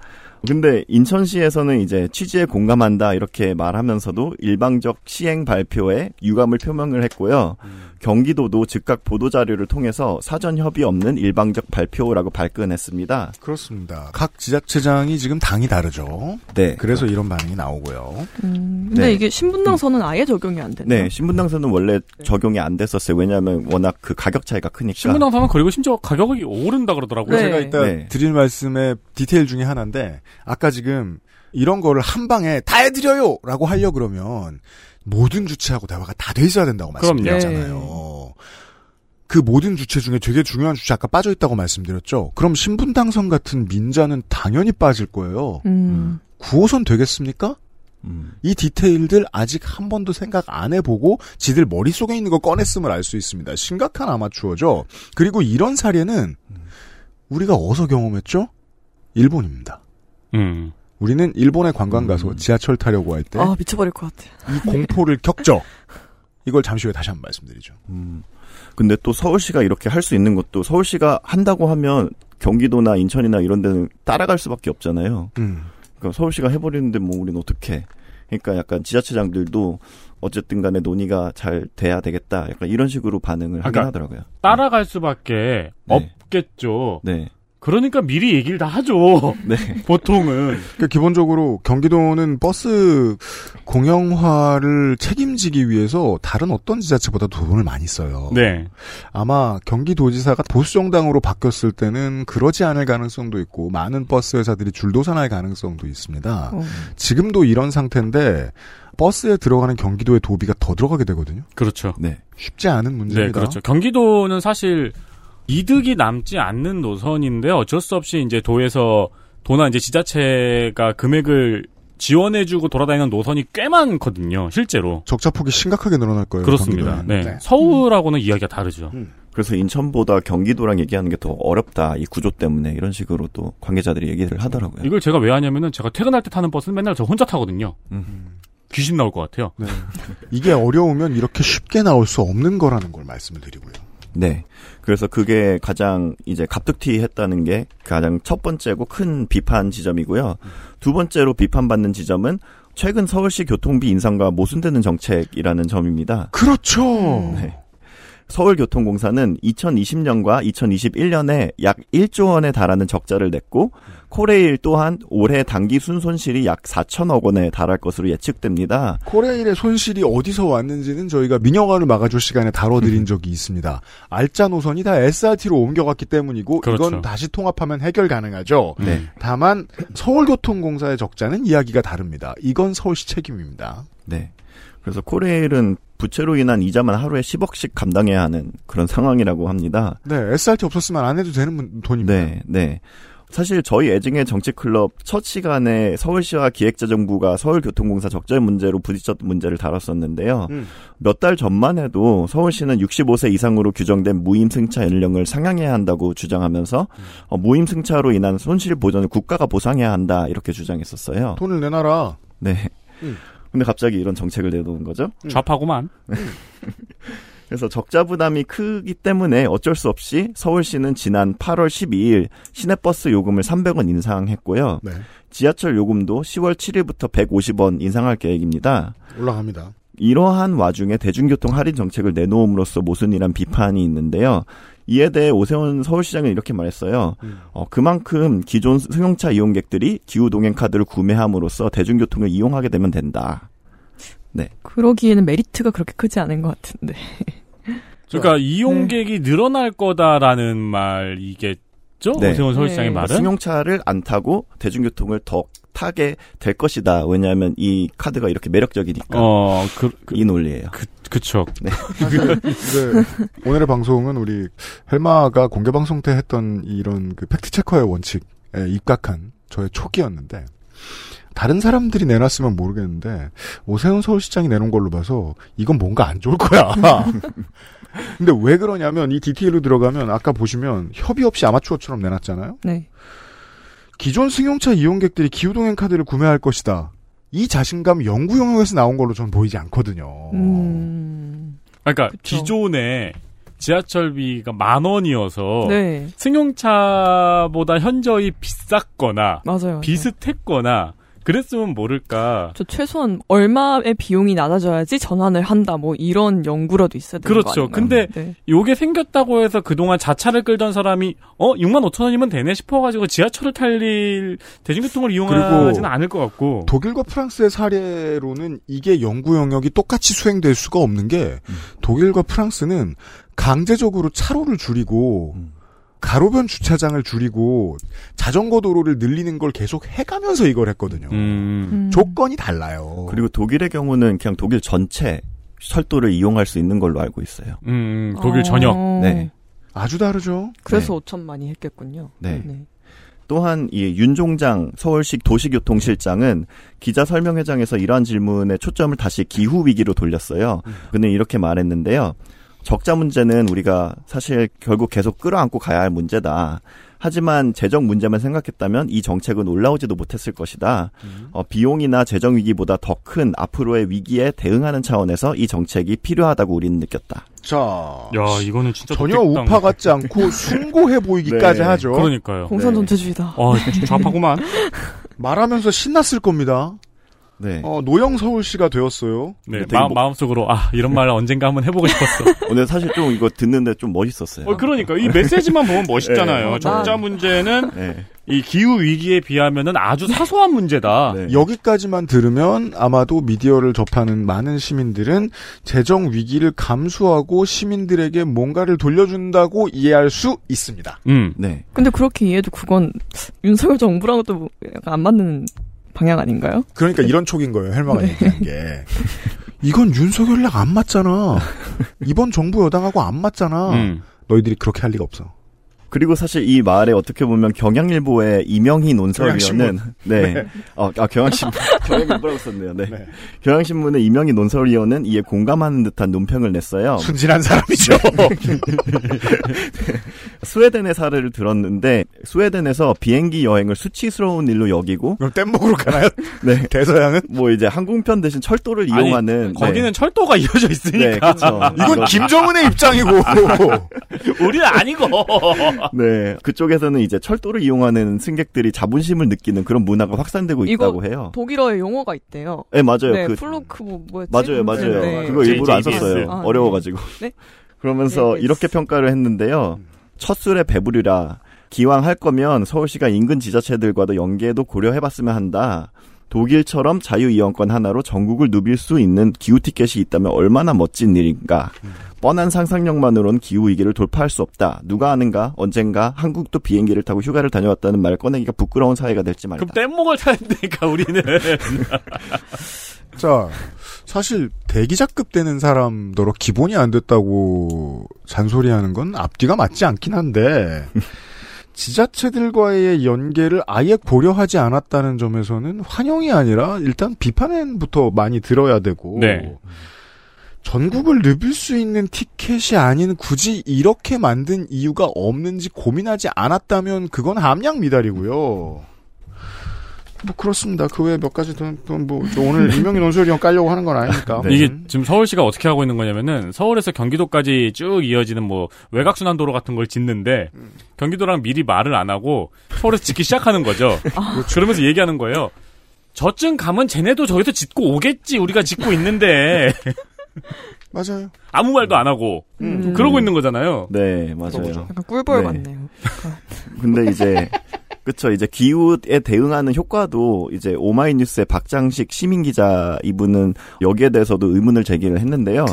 근데 인천시에서는 이제 취지에 공감한다 이렇게 말하면서도 일방적 시행 발표에 유감을 표명을 했고요. 경기도도 즉각 보도 자료를 통해서 사전 협의 없는 일방적 발표라고 발끈했습니다. 그렇습니다. 각 지자체장이 지금 당이 다르죠. 네. 그래서 이런 반응이 나오고요. 음, 근데 네. 이게 신분당선은 아예 적용이 안 되네요. 네, 신분당선은 원래 적용이 안 됐었어요. 왜냐하면 워낙 그 가격 차이가 크니까. 신문당사는 그리고 심지어 가격이 오른다 그러더라고요. 네. 제가 이따 네. 드릴 말씀의 디테일 중에 하나인데 아까 지금 이런 거를 한 방에 다 해드려요 라고 하려 그러면 모든 주체하고 대화가 다 돼 있어야 된다고. 말씀드렸잖아요. 그 모든 주체 중에 되게 중요한 주체 아까 빠져 있다고 말씀드렸죠. 그럼 신분당선 같은 민자는 당연히 빠질 거예요. 음. 9호선 되겠습니까? 음. 이 디테일들 아직 한 번도 생각 안 해보고 지들 머릿속에 있는 거 꺼냈음을 알 수 있습니다. 심각한 아마추어죠. 그리고 이런 사례는 우리가 어디서 경험했죠? 일본입니다. 음. 우리는 일본에 관광 가서 지하철 타려고 할때이아 미쳐버릴 것 같아요. 공포를 겪죠. 이걸 잠시 후에 다시 한번 말씀드리죠. 음. 근데 또 서울시가 이렇게 할 수 있는 것도 서울시가 한다고 하면 경기도나 인천이나 이런 데는 따라갈 수밖에 없잖아요. 음. 그러니까 서울시가 해버리는데 뭐 우리는 어떻게? 그러니까 약간 지자체장들도 어쨌든 간에 논의가 잘 돼야 되겠다. 약간 이런 식으로 반응을 하긴 그러니까 하더라고요. 따라갈 수밖에 네. 없겠죠. 네. 그러니까 미리 얘기를 다 하죠. 네. 보통은. 그러니까 기본적으로 경기도는 버스 공영화를 책임지기 위해서 다른 어떤 지자체보다 돈을 많이 써요. 네. 아마 경기도지사가 보수 정당으로 바뀌었을 때는 그러지 않을 가능성도 있고 많은 버스 회사들이 줄도산할 가능성도 있습니다. 어. 지금도 이런 상태인데 버스에 들어가는 경기도의 도비가 더 들어가게 되거든요. 그렇죠. 네. 쉽지 않은 문제입니다. 네, 그렇죠. 경기도는 사실 이득이 남지 않는 노선인데 어쩔 수 없이 이제 도에서 도나 이제 지자체가 금액을 지원해주고 돌아다니는 노선이 꽤 많거든요, 실제로. 적자폭이 심각하게 늘어날 거예요. 그렇습니다. 경기도는. 네. 서울하고는 이야기가 다르죠. 그래서 인천보다 경기도랑 얘기하는 게 더 어렵다. 이 구조 때문에 이런 식으로 또 관계자들이 얘기를 하더라고요. 이걸 제가 왜 하냐면은 제가 퇴근할 때 타는 버스는 맨날 저 혼자 타거든요. 음. 귀신 나올 것 같아요. 네. 이게 어려우면 이렇게 쉽게 나올 수 없는 거라는 걸 말씀을 드리고요. 네. 그래서 그게 가장 이제 갑툭튀 했다는 게 가장 첫 번째고 큰 비판 지점이고요. 두 번째로 비판받는 지점은 최근 서울시 교통비 인상과 모순되는 정책이라는 점입니다. 그렇죠. 네. 서울교통공사는 2020년과 2021년에 약 1조 원에 달하는 적자를 냈고 코레일 또한 올해 단기 순손실이 약 4천억 원에 달할 것으로 예측됩니다. 코레일의 손실이 어디서 왔는지는 저희가 민영화를 막아줄 시간에 다뤄드린 적이 있습니다. 알짜 노선이 다 SRT로 옮겨갔기 때문이고 그렇죠. 이건 다시 통합하면 해결 가능하죠. 네. 다만 서울교통공사의 적자는 이야기가 다릅니다. 이건 서울시 책임입니다. 네. 그래서 코레일은 부채로 인한 이자만 하루에 10억씩 감당해야 하는 그런 상황이라고 합니다. 네, SRT 없었으면 안 해도 되는 문- 돈입니다. 네, 네. 사실 저희 애증의 정치클럽 첫 시간에 서울시와 기획재정부가 서울교통공사 적자 문제로 부딪혔던 문제를 다뤘었는데요. 음. 몇달 전만 해도 서울시는 65세 이상으로 규정된 무임승차 연령을 상향해야 한다고 주장하면서 어, 무임승차로 인한 손실 보전을 국가가 보상해야 한다 이렇게 주장했었어요. 돈을 내놔라. 네. 음. 근데 갑자기 이런 정책을 내놓은 거죠. 좌파구만. 그래서 적자 부담이 크기 때문에 어쩔 수 없이 서울시는 지난 8월 12일 시내버스 요금을 300원 인상했고요. 네, 지하철 요금도 10월 7일부터 150원 인상할 계획입니다. 올라갑니다. 이러한 와중에 대중교통 할인 정책을 내놓음으로써 모순이란 비판이 있는데요. 이에 대해 오세훈 서울시장은 이렇게 말했어요. 음. 어, 그만큼 기존 승용차 이용객들이 기후 동행 카드를 구매함으로써 대중교통을 이용하게 되면 된다. 그러기에는 메리트가 그렇게 크지 않은 것 같은데. 그러니까 이용객이 늘어날 거다라는 말이겠 죠? 네. 오세훈 서울시장의 네. 말은? 승용차를 안 타고 대중교통을 더 타게 될 것이다. 왜냐하면 이 카드가 이렇게 매력적이니까. 어, 그, 그, 이 논리예요. 그, 그쵸. 네, 오늘의 방송은 우리 헬마가 공개 방송 때 했던 이런 그 fact checker의 원칙에 입각한 저의 초기였는데 다른 사람들이 내놨으면 모르겠는데 오세훈 서울시장이 내놓은 걸로 봐서 이건 뭔가 안 좋을 거야. 근데 왜 그러냐면 이 디테일로 들어가면 아까 보시면 협의 없이 아마추어처럼 내놨잖아요. 네. 기존 승용차 이용객들이 기후동행 카드를 구매할 것이다. 이 자신감 연구 영역에서 나온 걸로 전 보이지 않거든요. 음. 그러니까 그쵸. 기존에 지하철비가 만 원이어서 네. 승용차보다 현저히 비쌌거나 맞아요. 비슷했거나 그랬으면 모를까. 저 최소한 얼마의 비용이 낮아져야지 전환을 한다. 뭐 이런 연구라도 있어야 되는 그렇죠. 근데 네. 요게 생겼다고 해서 그동안 자차를 끌던 사람이 어 6만 5천 원이면 되네 싶어가지고 지하철을 탈 대중교통을 이용하지는 않을 것 같고. 독일과 프랑스의 사례로는 이게 연구 영역이 똑같이 수행될 수가 없는 게 독일과 프랑스는 강제적으로 차로를 줄이고 가로변 주차장을 줄이고 자전거 도로를 늘리는 걸 계속 해가면서 이걸 했거든요. 음. 음. 조건이 달라요. 그리고 독일의 경우는 그냥 독일 전체 철도를 이용할 수 있는 걸로 알고 있어요. 음, 독일 전역. 어. 네. 아주 다르죠. 그래서 5천만이 했겠군요. 네. 또한 이 윤종장 서울시 도시교통실장은 기자 설명회장에서 이러한 질문에 초점을 다시 기후 위기로 돌렸어요. 근데 이렇게 말했는데요. 적자 문제는 우리가 사실 결국 계속 끌어안고 가야 할 문제다. 하지만 재정 문제만 생각했다면 이 정책은 올라오지도 못했을 것이다. 어, 비용이나 재정 위기보다 더 큰 앞으로의 위기에 대응하는 차원에서 이 정책이 필요하다고 우리는 느꼈다. 자, 야, 이거는 진짜 전혀. 우파 같지 않고 숭고해 보이기까지 네. 하죠. 그러니까요. 공산 전체주의다. 어, 좌파구만. 말하면서 신났을 겁니다. 네. 어, 노영 서울시가 되었어요. 네, 마음, 뭐- 마음속으로, 아, 이런 말 언젠가 한번 해보고 싶었어. 오늘 사실 좀 이거 듣는데 좀 멋있었어요. 어, 그러니까, 이 메시지만 보면 멋있잖아요. 네. 적자 문제는 네. 이 기후 위기에 비하면은 아주 사소한 문제다. 네. 여기까지만 들으면 아마도 미디어를 접하는 많은 시민들은 재정 위기를 감수하고 시민들에게 뭔가를 돌려준다고 이해할 수 있습니다. 음. 네. 근데 그렇게 이해해도 그건 윤석열 정부랑은 또 약간 안 맞는 방향 아닌가요? 그러니까 이런 촉인 거예요, 헬마가 얘기한 게. 이건 윤석열랑 안 맞잖아. 이번 정부 여당하고 안 맞잖아. 음. 너희들이 그렇게 할 리가 없어. 그리고 사실 이 말에 어떻게 보면 경향일보의 이명희 논설위원은 경향신문. 네. 어, 아, 경향신문. 경향일보라고 썼네요. 네. 네. 경향신문의 이명희 논설위원은 이에 공감하는 듯한 논평을 냈어요. 순진한 사람이죠. 스웨덴의 사례를 들었는데 스웨덴에서 비행기 여행을 수치스러운 일로 여기고 그럼 뗏목으로 가나요? 네. 대서양은? 뭐 이제 항공편 대신 철도를 아니, 이용하는 거기는 네. 철도가 이어져 네, 있으니까. 그렇죠. 이건 김정은의 입장이고. 우리는 아니고. 네, 그쪽에서는 이제 철도를 이용하는 승객들이 자부심을 느끼는 그런 문화가 확산되고 이거 있다고 해요. 독일어의 용어가 있대요. 네, 맞아요. 네, 그 플로크 뭐 뭐였지? 맞아요, 맞아요. 네. 그거 일부러 안. 썼어요. 아, 네. 어려워 가지고. 네? 그러면서 JBS. 이렇게 평가를 했는데요. 첫 술에 배부리라. 기왕 할 거면 서울시가 인근 지자체들과도 연계도 고려해봤으면 한다. 독일처럼 자유이용권 하나로 전국을 누빌 수 있는 기후 티켓이 있다면 얼마나 멋진 일인가. 뻔한 상상력만으론 기후 위기를 돌파할 수 없다. 누가 아는가? 언젠가 한국도 비행기를 타고 휴가를 다녀왔다는 말을 꺼내기가 부끄러운 사회가 될지 말이다. 그럼 뗏목을 타야 되니까 우리는. 자, 사실 대기자급 되는 사람더러 기본이 안 됐다고 잔소리하는 건 앞뒤가 맞지 않긴 한데 지자체들과의 연계를 아예 고려하지 않았다는 점에서는 환영이 아니라 일단 비판부터 많이 들어야 되고 네. 전국을 누빌 수 있는 티켓이 아닌 굳이 이렇게 만든 이유가 없는지 고민하지 않았다면 그건 함량 미달이고요. 뭐 그렇습니다. 그 외에 몇 가지 더뭐 오늘 이명희 형 깔려고 하는 건 아니니까. 네. 이게 지금 서울시가 어떻게 하고 있는 거냐면은 서울에서 경기도까지 쭉 이어지는 뭐 외곽순환도로 같은 걸 짓는데 경기도랑 미리 말을 안 하고 서울에서 짓기 시작하는 거죠. 그러면서 얘기하는 거예요. 저쯤 가면 쟤네도 저기서 짓고 오겠지 우리가 짓고 있는데 맞아요. 아무 말도 안 하고 음. 그러고 있는 거잖아요. 네, 맞아요. 약간 꿀벌 네. 같네요. 근데 이제 그쵸 이제 기후에 대응하는 효과도 이제 오마이뉴스의 박장식 시민 기자 이분은 여기에 대해서도 의문을 제기를 했는데요.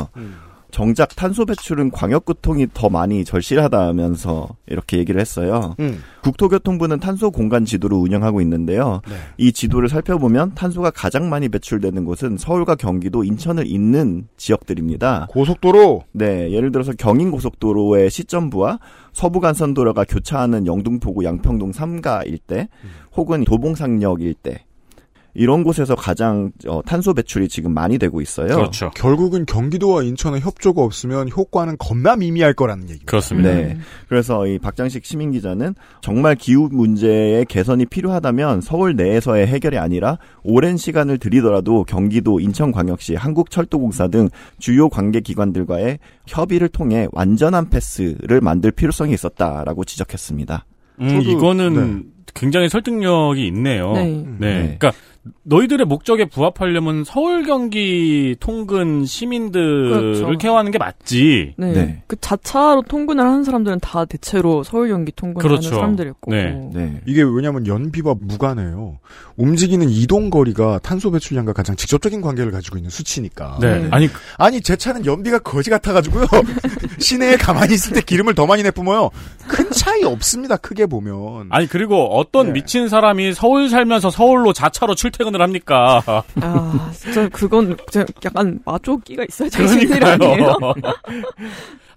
정작 탄소 배출은 광역교통이 더 많이 절실하다면서 이렇게 얘기를 했어요. 음. 국토교통부는 탄소 공간 지도를 운영하고 있는데요. 네. 이 지도를 살펴보면 탄소가 가장 많이 배출되는 곳은 서울과 경기도, 인천을 잇는 지역들입니다. 고속도로 네, 예를 들어서 경인 고속도로의 시점부와 서부간선도로가 교차하는 영등포구 양평동 3가 일대, 혹은 도봉상역 일대 이런 곳에서 가장 어, 탄소 배출이 지금 많이 되고 있어요. 그렇죠. 결국은 경기도와 인천의 협조가 없으면 효과는 겁나 미미할 거라는 얘기입니다. 그렇습니다. 네. 그래서 이 박장식 시민 기자는 정말 기후 문제의 개선이 필요하다면 서울 내에서의 해결이 아니라 오랜 시간을 들이더라도 경기도, 인천광역시, 한국철도공사 등 주요 관계 기관들과의 협의를 통해 완전한 패스를 만들 필요성이 있었다라고 지적했습니다. 음, 저도- 이거는 굉장히 설득력이 있네요. 네. 네. 네. 그러니까 너희들의 목적에 부합하려면 서울 경기 통근 시민들을 그렇죠. 케어하는 게 맞지. 네. 네. 그 자차로 통근을 하는 사람들은 다 대체로 서울 경기 통근을 그렇죠. 하는 사람들이었고. 네. 네. 이게 왜냐하면 연비와 무관해요. 움직이는 이동 거리가 탄소 배출량과 가장 직접적인 관계를 가지고 있는 수치니까. 네. 네. 아니 아니 제 차는 연비가 거지 같아 가지고요. 시내에 가만히 있을 때 기름을 더 많이 내뿜어요. 큰 차이 없습니다. 크게 보면. 아니 그리고 어떤 네. 미친 사람이 서울 살면서 서울로 자차로 출퇴근을 합니까? 아, 진짜 그건 약간 마조끼가 있어야 되는 일 아니에요? 그러니까요.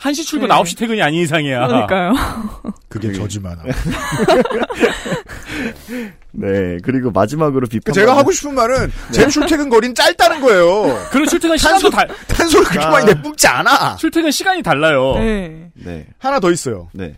1시 출근 네. 9시 퇴근이 아닌 이상이야. 그러니까요. 그게 저지만. 네. 그리고 마지막으로 비판. 제가 하고 싶은 말은 제 출퇴근 거리는 짧다는 거예요. 그리고 출퇴근 시간도 달 탄소를 그렇게 아. 많이 내뿜지 않아. 출퇴근 시간이 달라요. 네. 네. 하나 더 있어요. 네.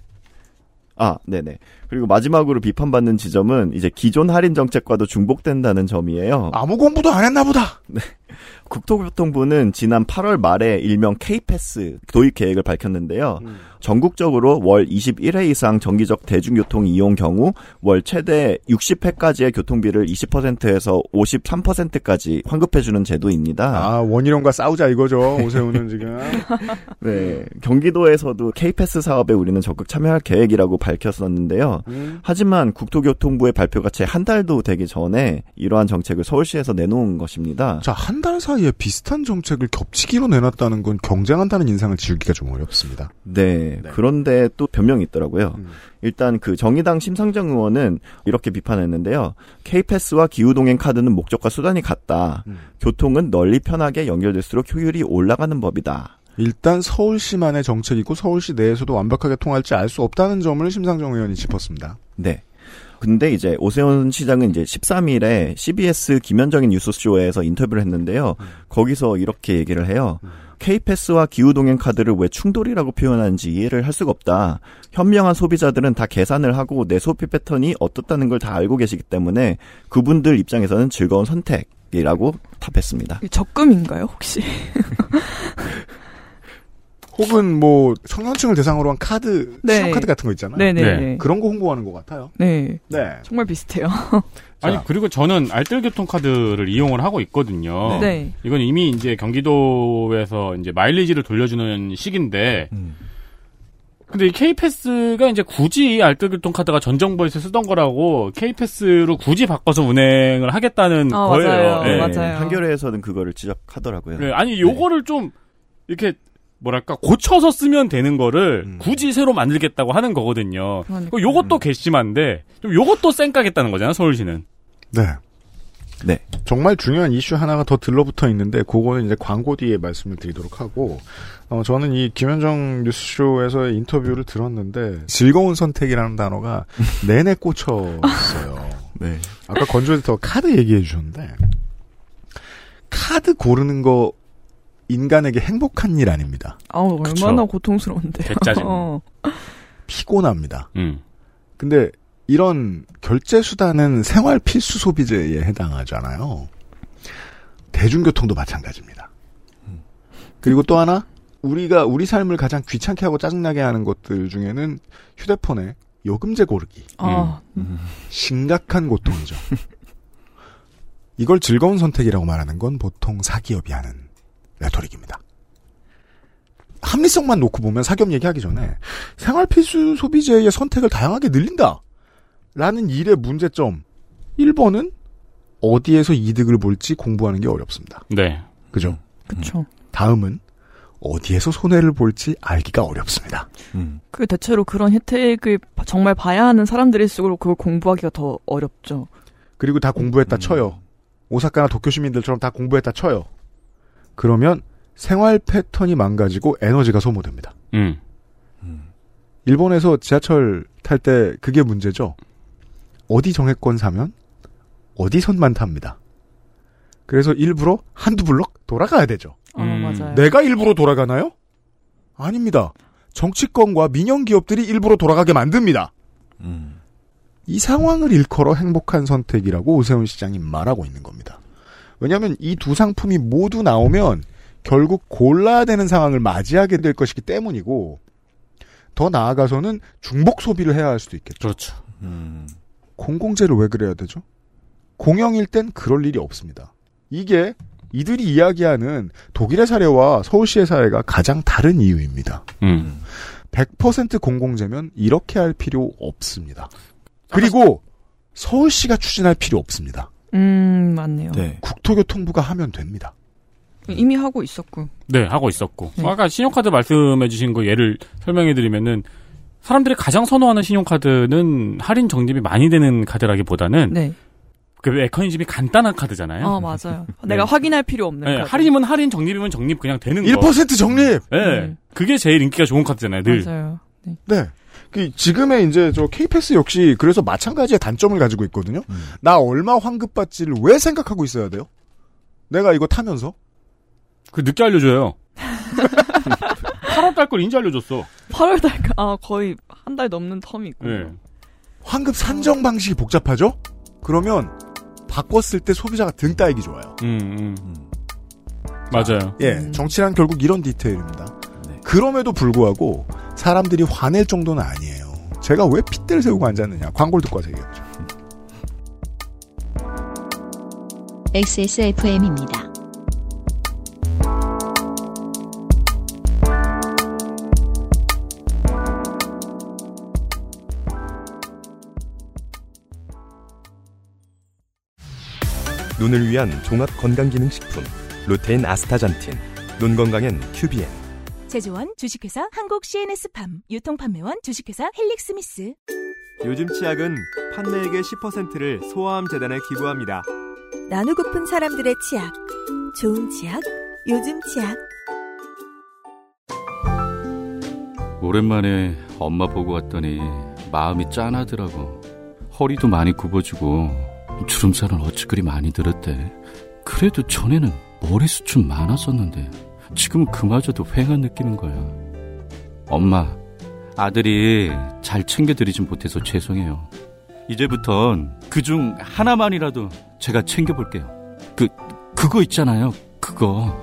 아, 네네. 그리고 마지막으로 비판받는 지점은 이제 기존 할인 정책과도 중복된다는 점이에요. 아무 공부도 안 했나 보다. 국토교통부는 지난 8월 말에 일명 K패스 도입 계획을 밝혔는데요. 전국적으로 월 21회 이상 정기적 대중교통 이용 경우 월 최대 60회까지의 교통비를 20%에서 53%까지 환급해주는 제도입니다. 아, 원희룡과 싸우자 이거죠. 오세훈은 지금. 네. 경기도에서도 K패스 사업에 우리는 적극 참여할 계획이라고 밝혔었는데요. 음. 하지만 국토교통부의 발표가 채 한 달도 되기 전에 이러한 정책을 서울시에서 내놓은 것입니다. 자, 한 달 사이에 비슷한 정책을 겹치기로 내놨다는 건 경쟁한다는 인상을 지우기가 좀 어렵습니다. 네. 그런데 또 변명이 있더라고요. 음. 일단 그 정의당 심상정 의원은 이렇게 비판했는데요. K패스와 기후동행 카드는 목적과 수단이 같다. 음. 교통은 널리 편하게 연결될수록 효율이 올라가는 법이다. 일단 서울시만의 정책이고 서울시 내에서도 완벽하게 통할지 알 수 없다는 점을 심상정 의원이 짚었습니다. 네. 근데 이제 오세훈 시장은 이제 13일에 CBS 김현정인 뉴스쇼에서 인터뷰를 했는데요. 거기서 이렇게 얘기를 해요. K패스와 기후동행 카드를 왜 충돌이라고 표현하는지 이해를 할 수가 없다. 현명한 소비자들은 다 계산을 하고 내 소비 패턴이 어떻다는 걸 다 알고 계시기 때문에 그분들 입장에서는 즐거운 선택이라고 답했습니다. 적금인가요, 혹시? 혹은 뭐 청년층을 대상으로 한 카드, 네. 신용카드 같은 거 있잖아요. 네네. 네. 네. 그런 거 홍보하는 것 같아요. 네. 네. 정말 비슷해요. 아니 자. 그리고 저는 알뜰교통카드를 이용을 하고 있거든요. 네. 이건 이미 이제 경기도에서 이제 마일리지를 돌려주는 시기인데, 근데 이 K패스가 이제 굳이 알뜰교통카드가 전 정부에서 쓰던 거라고 K패스로 굳이 바꿔서 운행을 하겠다는 아, 거예요. 맞아요. 예. 맞아요. 한겨레에서는 그거를 지적하더라고요. 네, 아니 요거를 좀 이렇게 뭐랄까 고쳐서 쓰면 되는 거를 음. 굳이 새로 만들겠다고 하는 거거든요. 그러니까. 요것도 괘씸한데 좀 요것도 쌩까겠다는 거잖아요. 서울시는. 네. 네. 정말 중요한 이슈 하나가 더 들러붙어 있는데 그거는 이제 광고 뒤에 말씀을 드리도록 하고 어, 저는 이 김현정 뉴스쇼에서의 인터뷰를 들었는데 즐거운 선택이라는 단어가 내내 꽂혀 있어요. 네. 아까 건조에서 카드 얘기해 주셨는데 카드 고르는 거 인간에게 행복한 일 아닙니다. 아우, 그쵸. 얼마나 고통스러운데요. 개짜증. 어. 피곤합니다. 음. 근데 이런 결제 수단은 생활 필수 소비재에 해당하잖아요. 대중교통도 마찬가지입니다. 그리고 또 하나 우리가 우리 삶을 가장 귀찮게 하고 짜증나게 하는 것들 중에는 휴대폰에 요금제 고르기. 아, 심각한 고통이죠. 이걸 즐거운 선택이라고 말하는 건 보통 사기업이 하는 레토릭입니다. 합리성만 놓고 보면 사기업 얘기하기 전에 생활 필수 소비재의 선택을 다양하게 늘린다. 라는 일의 문제점. 1번은 어디에서 이득을 볼지 공부하는 게 어렵습니다. 네. 그죠? 그쵸. 다음은 어디에서 손해를 볼지 알기가 어렵습니다. 음. 그 대체로 그런 혜택을 바- 정말 봐야 하는 사람들일수록 그걸 공부하기가 더 어렵죠. 그리고 다 공부했다 쳐요. 오사카나 도쿄 시민들처럼 다 공부했다 쳐요. 그러면 생활 패턴이 망가지고 에너지가 소모됩니다. 음. 일본에서 지하철 탈 때 그게 문제죠. 어디 정액권 사면 어디선만 탑니다. 그래서 일부러 한두 블럭 돌아가야 되죠. 아, 음. 맞아요. 내가 일부러 돌아가나요? 아닙니다. 정치권과 민영 기업들이 일부러 돌아가게 만듭니다. 음. 이 상황을 일컬어 행복한 선택이라고 오세훈 시장이 말하고 있는 겁니다. 왜냐하면 이 두 상품이 모두 나오면 결국 골라야 되는 상황을 맞이하게 될 것이기 때문이고 더 나아가서는 중복 소비를 해야 할 수도 있겠죠. 그렇죠. 음. 공공재를 왜 그래야 되죠? 공영일 땐 그럴 일이 없습니다. 이게 이들이 이야기하는 독일의 사례와 서울시의 사례가 가장 다른 이유입니다. 음. 100% 공공재면 이렇게 할 필요 없습니다. 그리고 서울시가 추진할 필요 없습니다. 음, 맞네요. 네. 국토교통부가 하면 됩니다. 이미 하고 있었고. 네, 하고 있었고. 네. 아까 신용카드 말씀해주신 거 예를 설명해드리면은 사람들이 가장 선호하는 신용카드는 할인 적립이 많이 되는 카드라기보다는 네. 그 메커니즘이 간단한 카드잖아요. 아, 맞아요. 내가 확인할 필요 없는 네, 카드. 할인이면 할인, 적립이면 적립 그냥 되는 거. 1% 적립! 네, 음. 그게 제일 인기가 좋은 카드잖아요. 늘. 맞아요. 네. 네. 그 지금의 이제 저 K패스 역시 그래서 마찬가지의 단점을 가지고 있거든요. 나 얼마 환급 받지를 왜 생각하고 있어야 돼요? 내가 이거 타면서? 그 늦게 알려줘요. 8월 달 걸 인제 알려줬어. 8월 달, 아, 거의 한 달 넘는 텀이 있고. 네. 환급 산정 방식이 복잡하죠? 그러면 바꿨을 때 소비자가 등 따이기 좋아요. 음, 음. 맞아요. 예, 정치란 결국 이런 디테일입니다. 그럼에도 불구하고 사람들이 화낼 정도는 아니에요. 제가 왜 핏대를 세우고 앉았느냐. 광고를 듣고 와서 얘기했죠. XSFM입니다. 눈을 위한 종합 건강기능식품 루테인 아스타잔틴 눈 건강엔 큐비엔 제조원 주식회사 한국 CNS팜 유통판매원 주식회사 헬릭스미스 요즘 치약은 판매액의 10%를 소아암 재단에 기부합니다. 나누고픈 사람들의 치약. 좋은 치약, 요즘 치약. 오랜만에 엄마 보고 왔더니 마음이 짠하더라고. 허리도 많이 굽어지고 주름살은 어찌 그리 많이 들었대. 그래도 전에는 머리숱은 많았었는데 지금은 그마저도 휑한 느끼는 거야. 엄마, 아들이 잘 챙겨드리진 못해서 죄송해요. 이제부턴 그 중 하나만이라도 제가 챙겨볼게요. 그, 그거 있잖아요. 그거.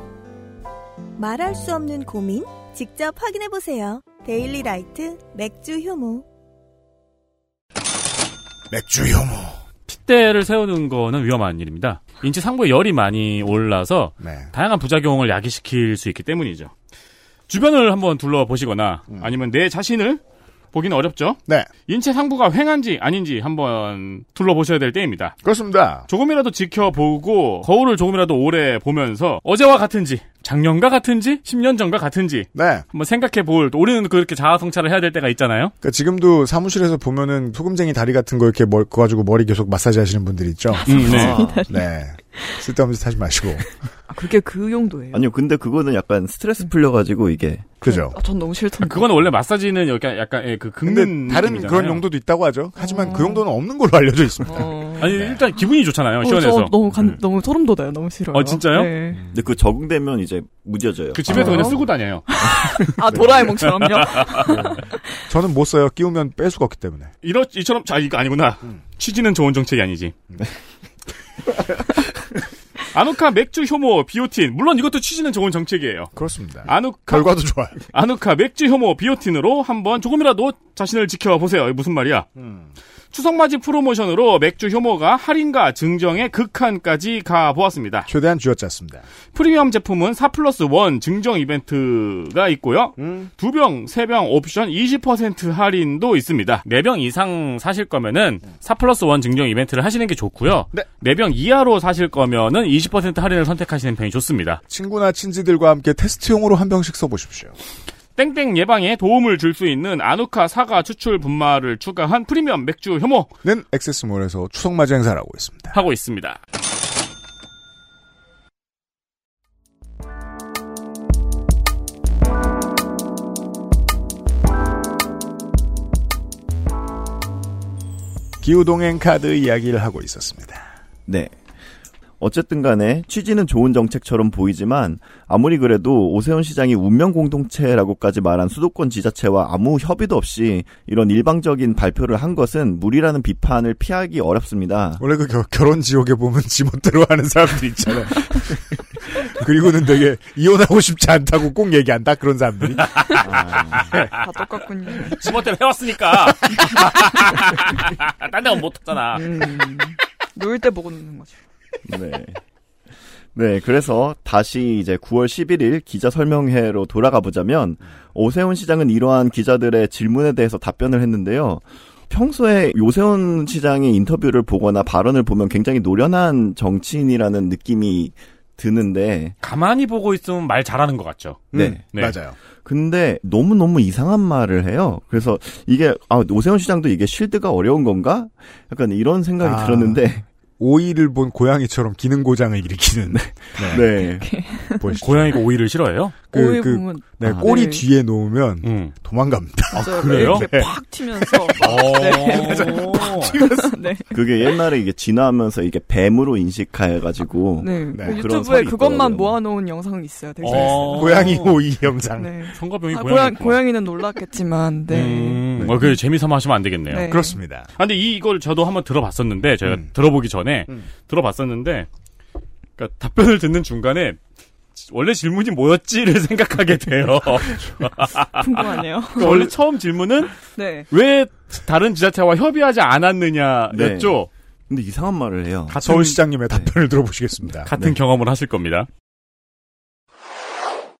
말할 수 없는 고민? 직접 확인해보세요. 데일리 라이트 맥주 효모. 맥주 효모. 핏대를 세우는 거는 위험한 일입니다. 인체 상부에 열이 많이 올라서 네. 다양한 부작용을 야기시킬 수 있기 때문이죠. 주변을 한번 둘러보시거나 아니면 내 자신을 보기는 어렵죠. 네. 인체 상부가 횡한지 아닌지 한번 둘러보셔야 될 때입니다. 그렇습니다. 조금이라도 지켜보고 거울을 조금이라도 오래 보면서 어제와 같은지 작년과 같은지 10년 전과 같은지 네. 한번 생각해 볼 우리는 그렇게 자아 성찰을 해야 될 때가 있잖아요. 그러니까 지금도 사무실에서 보면은 소금쟁이 다리 같은 거 이렇게 멀, 가지고 머리 계속 마사지 하시는 분들 있죠. 음, 네. 어, 네. 쓸데없는 짓 하지 마시고. 아, 그게 그 용도예요. 아니요, 근데 그거는 약간 스트레스 풀려가지고 이게. 그죠. 아, 전 너무 싫던데. 그거는 원래 마사지는 약간 약간 예, 그 근데 긁는 다른 느낌이잖아요. 그런 용도도 있다고 하죠. 하지만 그 용도는 없는 걸로 알려져 있습니다. 아니 일단 기분이 좋잖아요. 어, 시원해서. 저 너무 간, 너무 소름 돋아요. 너무 싫어요. 어, 진짜요? 네. 근데 그 적응되면 이제 무뎌져요. 그 집에서 그냥 쓰고 다녀요. 아 도라에몽처럼요. 저는 못 써요. 끼우면 뺄 수가 없기 때문에. 이러 이처럼 자 이거 아니구나. 취지는 좋은 정책이 아니지. 아누카 맥주 효모 비오틴 물론 이것도 취지는 좋은 정책이에요. 그렇습니다. 아누카 결과도 좋아요. 아누카 맥주 효모 비오틴으로 한번 조금이라도 자신을 지켜보세요. 무슨 말이야? 추석맞이 프로모션으로 맥주 효모가 할인과 증정의 극한까지 가보았습니다. 최대한 쥐어짰습니다. 프리미엄 제품은 4 플러스 1 증정 이벤트가 있고요. 두 병, 세병 옵션 20% 할인도 있습니다. 네병 이상 사실 거면은 4 플러스 1 증정 이벤트를 하시는 게 좋고요. 네병 이하로 사실 거면은 20% 할인을 선택하시는 편이 좋습니다. 친구나 친지들과 함께 테스트용으로 한 병씩 써보십시오. 땡땡 예방에 도움을 줄 수 있는 아누카 사과 추출 분말을 추가한 프리미엄 맥주 효모 는 액세스몰에서 추석맞이 행사를 하고 있습니다. 하고 있습니다. 기후동행 카드 이야기를 하고 있었습니다. 네. 어쨌든 간에 취지는 좋은 정책처럼 보이지만 아무리 그래도 오세훈 시장이 운명 공동체라고까지 말한 수도권 지자체와 아무 협의도 없이 이런 일방적인 발표를 한 것은 무리라는 비판을 피하기 어렵습니다. 원래 그 겨- 결혼 지옥에 보면 지멋대로 하는 사람들 있잖아요. 그리고는 되게 이혼하고 싶지 않다고 꼭 얘기한다 그런 사람들이. 다 똑같군요. 지멋대로 해왔으니까. 딴 데는 못했잖아. 음, 놀때 보고 노는 거죠. 네. 네, 그래서 다시 이제 9월 11일 기자 설명회로 돌아가 보자면 오세훈 시장은 이러한 기자들의 질문에 대해서 답변을 했는데요. 평소에 오세훈 시장의 인터뷰를 보거나 발언을 보면 굉장히 노련한 정치인이라는 느낌이 드는데 가만히 보고 있으면 말 잘하는 것 같죠. 네. 네. 맞아요. 근데 너무 너무 이상한 말을 해요. 그래서 이게 아 오세훈 시장도 이게 쉴드가 어려운 건가? 약간 이런 생각이 아. 들었는데 오이를 본 고양이처럼 기능 고장을 일으키는. 네. 보시죠. 고양이가 오이를 싫어해요? 그, 오이 그, 보면 네, 아, 꼬리 네. 뒤에 놓으면 음. 도망갑니다. 맞아요. 그래요? 이렇게 팍 튀면서 막, 어. 네. 팍 네. 그게 옛날에 이게 진화하면서 이게 뱀으로 인식해가지고 네. 네, 그 그런 유튜브에 그것만 있더라고요. 모아놓은 영상이 있어요. 되게 어. 재밌어요. 고양이 오이 영상. 네. 성가병이 아, 고양이. 고양, 고양이는 놀랐겠지만, 네. 음, 어, 그 재미삼아 하시면 안 되겠네요. 네. 그렇습니다. 아, 근데 이, 이걸 저도 한번 들어봤었는데, 제가 음. 들어보기 전에, 음. 들어봤었는데, 그니까 답변을 듣는 중간에, 원래 질문이 뭐였지를 생각하게 돼요. 궁금하네요. 그러니까 원래 처음 질문은, 네. 왜 다른 지자체와 협의하지 않았느냐였죠? 네. 근데 이상한 말을 해요. 같은, 서울시장님의 답변을 들어보시겠습니다. 같은 경험을 하실 겁니다.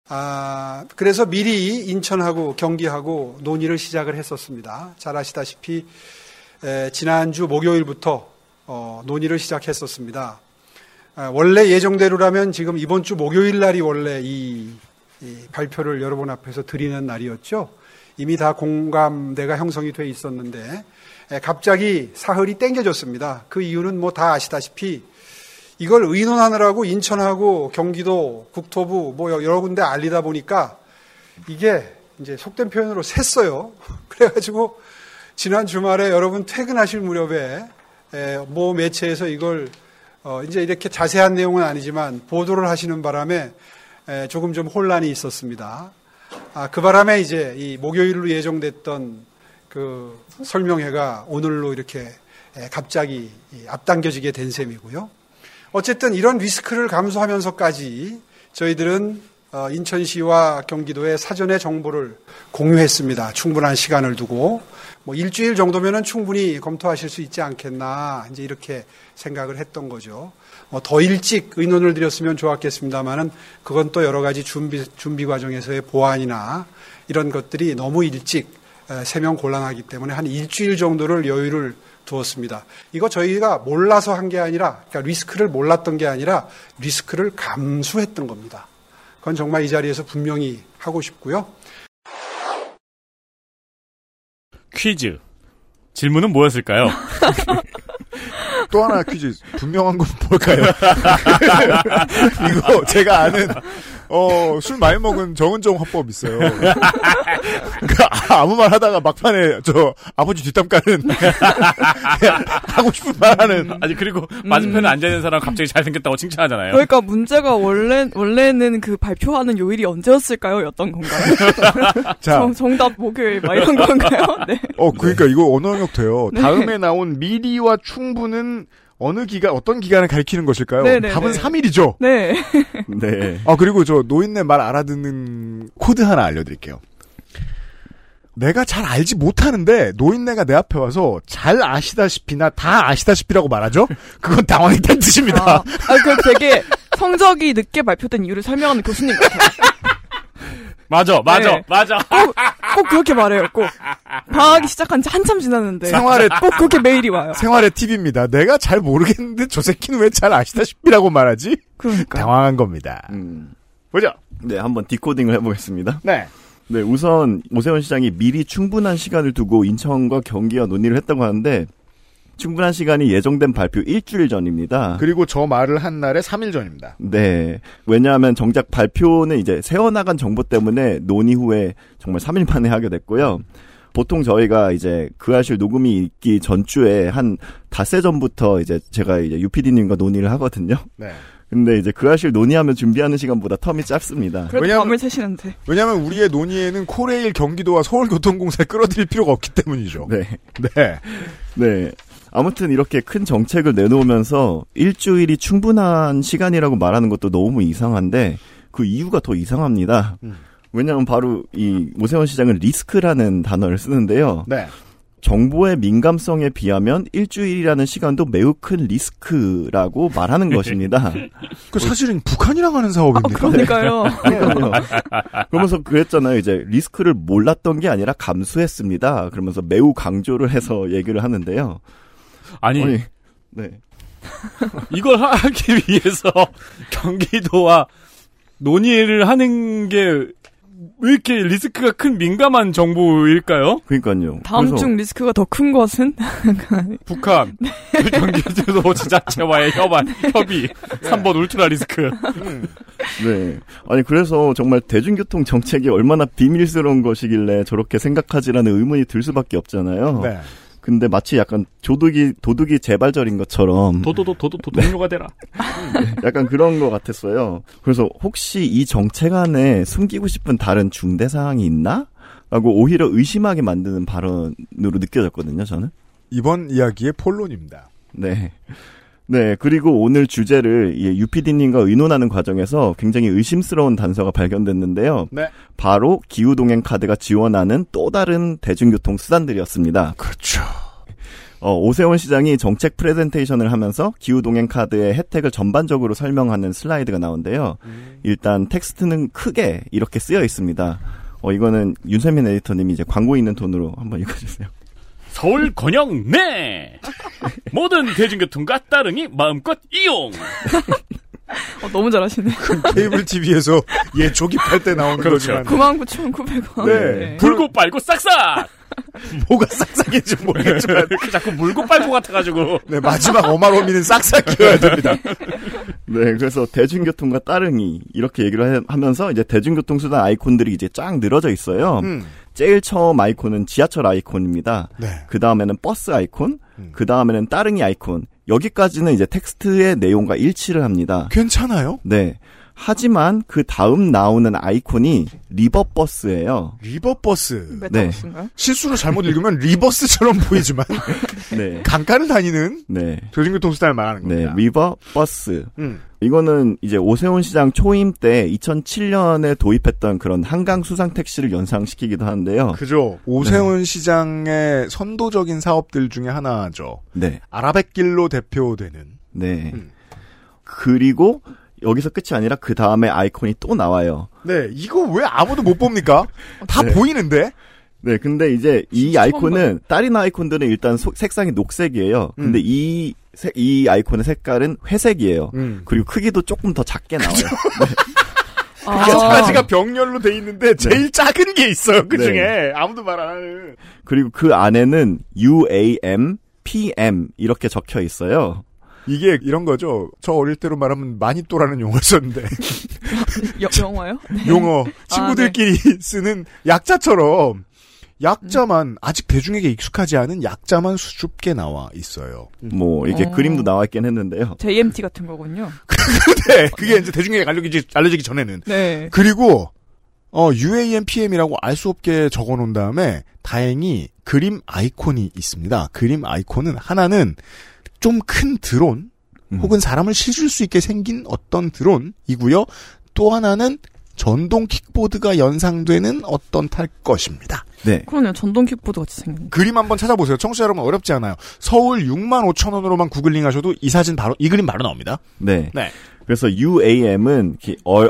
아, 그래서 미리 인천하고 경기하고 논의를 시작을 했었습니다. 잘 아시다시피 에, 지난주 목요일부터 어, 논의를 시작했었습니다. 아, 원래 예정대로라면 지금 이번 주 목요일 날이 원래 이, 이 발표를 여러분 앞에서 드리는 날이었죠. 이미 다 공감대가 형성이 돼 있었는데 에, 갑자기 사흘이 땡겨졌습니다. 그 이유는 뭐 다 아시다시피 이걸 의논하느라고 인천하고 경기도 국토부 뭐 여러 군데 알리다 보니까 이게 이제 속된 표현으로 샜어요. 그래가지고 지난 주말에 여러분 퇴근하실 무렵에 에, 모 매체에서 이걸 어, 이제 이렇게 자세한 내용은 아니지만 보도를 하시는 바람에 에, 조금 좀 혼란이 있었습니다. 아, 그 바람에 이제 이 목요일로 예정됐던 그 설명회가 오늘로 이렇게 에, 갑자기 이 앞당겨지게 된 셈이고요. 어쨌든 이런 리스크를 감수하면서까지 저희들은 어, 인천시와 경기도에 사전에 정보를 공유했습니다. 충분한 시간을 두고 뭐 일주일 정도면은 충분히 검토하실 수 있지 않겠나 이제 이렇게 생각을 했던 거죠. 어, 더 일찍 의논을 드렸으면 좋았겠습니다만은 그건 또 여러 가지 준비 준비 과정에서의 보완이나 이런 것들이 너무 일찍 에, 세명 곤란하기 때문에 한 일주일 정도를 여유를 두었습니다. 이거 저희가 몰라서 한 게 아니라, 그러니까 리스크를 몰랐던 게 아니라 리스크를 감수했던 겁니다. 그건 정말 이 자리에서 분명히 하고 싶고요. 퀴즈. 질문은 뭐였을까요? 또 하나 퀴즈 분명한 건 뭘까요? 이거 제가 아는 어, 술 많이 먹은 정은정 화법 있어요. 그 아무 말 하다가 막판에 저 아버지 뒷담 까는 하고 싶은 말 하는 아니 그리고 맞은편에 앉아 있는 사람 갑자기 잘생겼다고 칭찬하잖아요. 그러니까 문제가 원래 원래는 그 발표하는 요일이 언제였을까요? 였던 건가요? 자. 정, 정답 목요일 막 이런 건가요? 네. 어, 그러니까 이거 언어 영역 돼요. 네. 다음에 나온 미리와 충분은 어느 기간, 어떤 기간을 가리키는 것일까요? 네네네. 답은 3일이죠? 네. 네. 아, 그리고 저 노인네 말 알아듣는 코드 하나 알려드릴게요. 내가 잘 알지 못하는데 노인네가 내 앞에 와서 잘 아시다시피나 다 아시다시피라고 말하죠? 그건 당황했다는 뜻입니다. 아, 아, 그 되게 성적이 늦게 발표된 이유를 설명하는 교수님 같아요. 맞아, 맞아, 네. 맞아. 꼭, 꼭 그렇게 말해요, 꼭. 방학이 시작한 지 한참 지났는데. 생활에 꼭 그렇게 메일이 와요. 생활의 팁입니다. 내가 잘 모르겠는데 저 새끼는 왜 잘 아시다시피라고 말하지? 그러니까. 당황한 겁니다. 음. 보죠. 네, 한번 디코딩을 해보겠습니다. 네. 네, 우선 오세훈 시장이 미리 충분한 시간을 두고 인천과 경기와 논의를 했다고 하는데 충분한 시간이 예정된 발표 일주일 전입니다. 그리고 저 말을 한 날에 3일 전입니다. 네. 왜냐하면 정작 발표는 이제 세워나간 정보 때문에 논의 후에 정말 3일 만에 하게 됐고요. 보통 저희가 이제 그 아실 녹음이 있기 전주에 한 닷새 전부터 이제 제가 이제 UPD님과 논의를 하거든요. 네. 근데 이제 그 아실 논의하면 준비하는 시간보다 텀이 짧습니다. 왜냐면- 밤을 새시는데. 왜냐하면 우리의 논의에는 코레일 경기도와 서울교통공사에 끌어들일 필요가 없기 때문이죠. 네. 네. 네. 아무튼 이렇게 큰 정책을 내놓으면서 일주일이 충분한 시간이라고 말하는 것도 너무 이상한데 그 이유가 더 이상합니다. 음. 왜냐하면 바로 이 오세훈 시장은 리스크라는 단어를 쓰는데요. 네. 정보의 민감성에 비하면 일주일이라는 시간도 매우 큰 리스크라고 말하는 것입니다. 그 사실은 북한이랑 하는 사업입니다. 그러니까요. 그러니까요. 그러면서 그랬잖아요. 이제 리스크를 몰랐던 게 아니라 감수했습니다. 그러면서 매우 강조를 해서 얘기를 하는데요. 아니, 아니, 네. 이걸 하기 위해서 경기도와 논의를 하는 게 왜 이렇게 리스크가 큰 민감한 정보일까요? 그러니까요. 다음 그래서 중 리스크가 더 큰 것은? 북한, 경기도 지자체와의 협안, 협의, 3번 울트라 리스크. 네. 아니 그래서 정말 대중교통 정책이 얼마나 비밀스러운 것이길래 저렇게 생각하지라는 의문이 들 수밖에 없잖아요. 네. 근데 마치 약간 도둑이 도둑이 재발절인 것처럼 도도도 도도 도 동료가 되라. 약간 그런 것 같았어요. 그래서 혹시 이 정책 안에 숨기고 싶은 다른 중대 사항이 있나? 라고 오히려 의심하게 만드는 발언으로 느껴졌거든요, 저는. 이번 이야기의 본론입니다. 네. 네, 그리고 오늘 주제를 유피디님과 의논하는 과정에서 굉장히 의심스러운 단서가 발견됐는데요. 네. 바로 기후동행 카드가 지원하는 또 다른 대중교통 수단들이었습니다. 그렇죠. 어, 오세훈 시장이 정책 프레젠테이션을 하면서 기후동행 카드의 혜택을 전반적으로 설명하는 슬라이드가 나오는데요. 일단 텍스트는 크게 이렇게 쓰여 있습니다. 어, 이거는 윤세민 에디터님이 이제 광고 읽는 톤으로 한번 읽어주세요. 서울 권역 내 모든 대중교통과 따릉이 마음껏 이용. 어, 너무 잘하시네. 케이블 TV에서 얘 조립할 때 나오는 그렇죠. 거지만 99,900원. 네. 불고 빨고 싹싹. 뭐가 싹싹인지 모르겠지만 자꾸 물고 빨고 같아가지고. 네, 마지막 어마로미는 싹싹 끼워야 됩니다. 네, 그래서 대중교통과 따릉이 이렇게 얘기를 해- 하면서 이제 대중교통 수단 아이콘들이 이제 쫙 늘어져 있어요. 음. 제일 처음 아이콘은 지하철 아이콘입니다. 네. 그 다음에는 버스 아이콘, 음. 그 다음에는 따릉이 아이콘. 여기까지는 이제 텍스트의 내용과 일치를 합니다. 괜찮아요? 네. 하지만 그 다음 나오는 아이콘이 리버버스예요. 리버버스. 메타버스인가요? 실수로 잘못 읽으면 reverse처럼 보이지만 네. 강가를 다니는 네. 대중교통 수단을 말하는 네, 겁니다. 리버버스. 음. 이거는 이제 오세훈 시장 초임 때 2007년에 도입했던 그런 한강 수상 택시를 연상시키기도 하는데요. 그죠. 오세훈 시장의 선도적인 사업들 중에 하나죠. 네. 아라뱃길로 대표되는. 네. 음. 그리고 여기서 끝이 아니라 그 다음에 아이콘이 또 나와요. 네, 이거 왜 아무도 못 봅니까? 다 네. 보이는데? 네, 근데 이제 이 아이콘은 다른 아이콘들은 일단 소- 색상이 녹색이에요. 근데 음. 이, 색- 이 아이콘의 색깔은 회색이에요. 음. 그리고 크기도 조금 더 작게 나와요. 아. 다섯 가지가 병렬로 돼 있는데 제일 작은 게 있어요. 그 네. 중에 아무도 말 안 하는. 그리고 그 안에는 UAM, PM 이렇게 적혀 있어요. 이게 이런 거죠. 저 어릴 때로 말하면 마니또라는 용어를 썼는데 여, 영화요? 네. 용어 아, 친구들끼리 쓰는 약자처럼 약자만 아직 대중에게 익숙하지 않은 약자만 수줍게 나와 있어요. 뭐 이렇게 어. 그림도 나와 있긴 했는데요. JMT 같은 거군요. 근데 그게 이제 대중에게 알려지기, 알려지기 전에는 네. 그리고 어 UAM PM이라고 알 수 없게 적어 놓은 다음에 다행히 그림 아이콘이 있습니다. 그림 아이콘은 하나는 좀 큰 드론 음. 혹은 사람을 실을 수 있게 생긴 어떤 드론이고요. 또 하나는 전동 킥보드가 연상되는 어떤 탈 것입니다. 네. 그러네요. 전동 킥보드 같이 생긴. 그림 한번 찾아보세요. 청취자 여러분 어렵지 않아요. 서울 6만 5천 원으로만 구글링 하셔도 이 사진 바로 이 그림 바로 나옵니다. 네. 네. 그래서 UAM은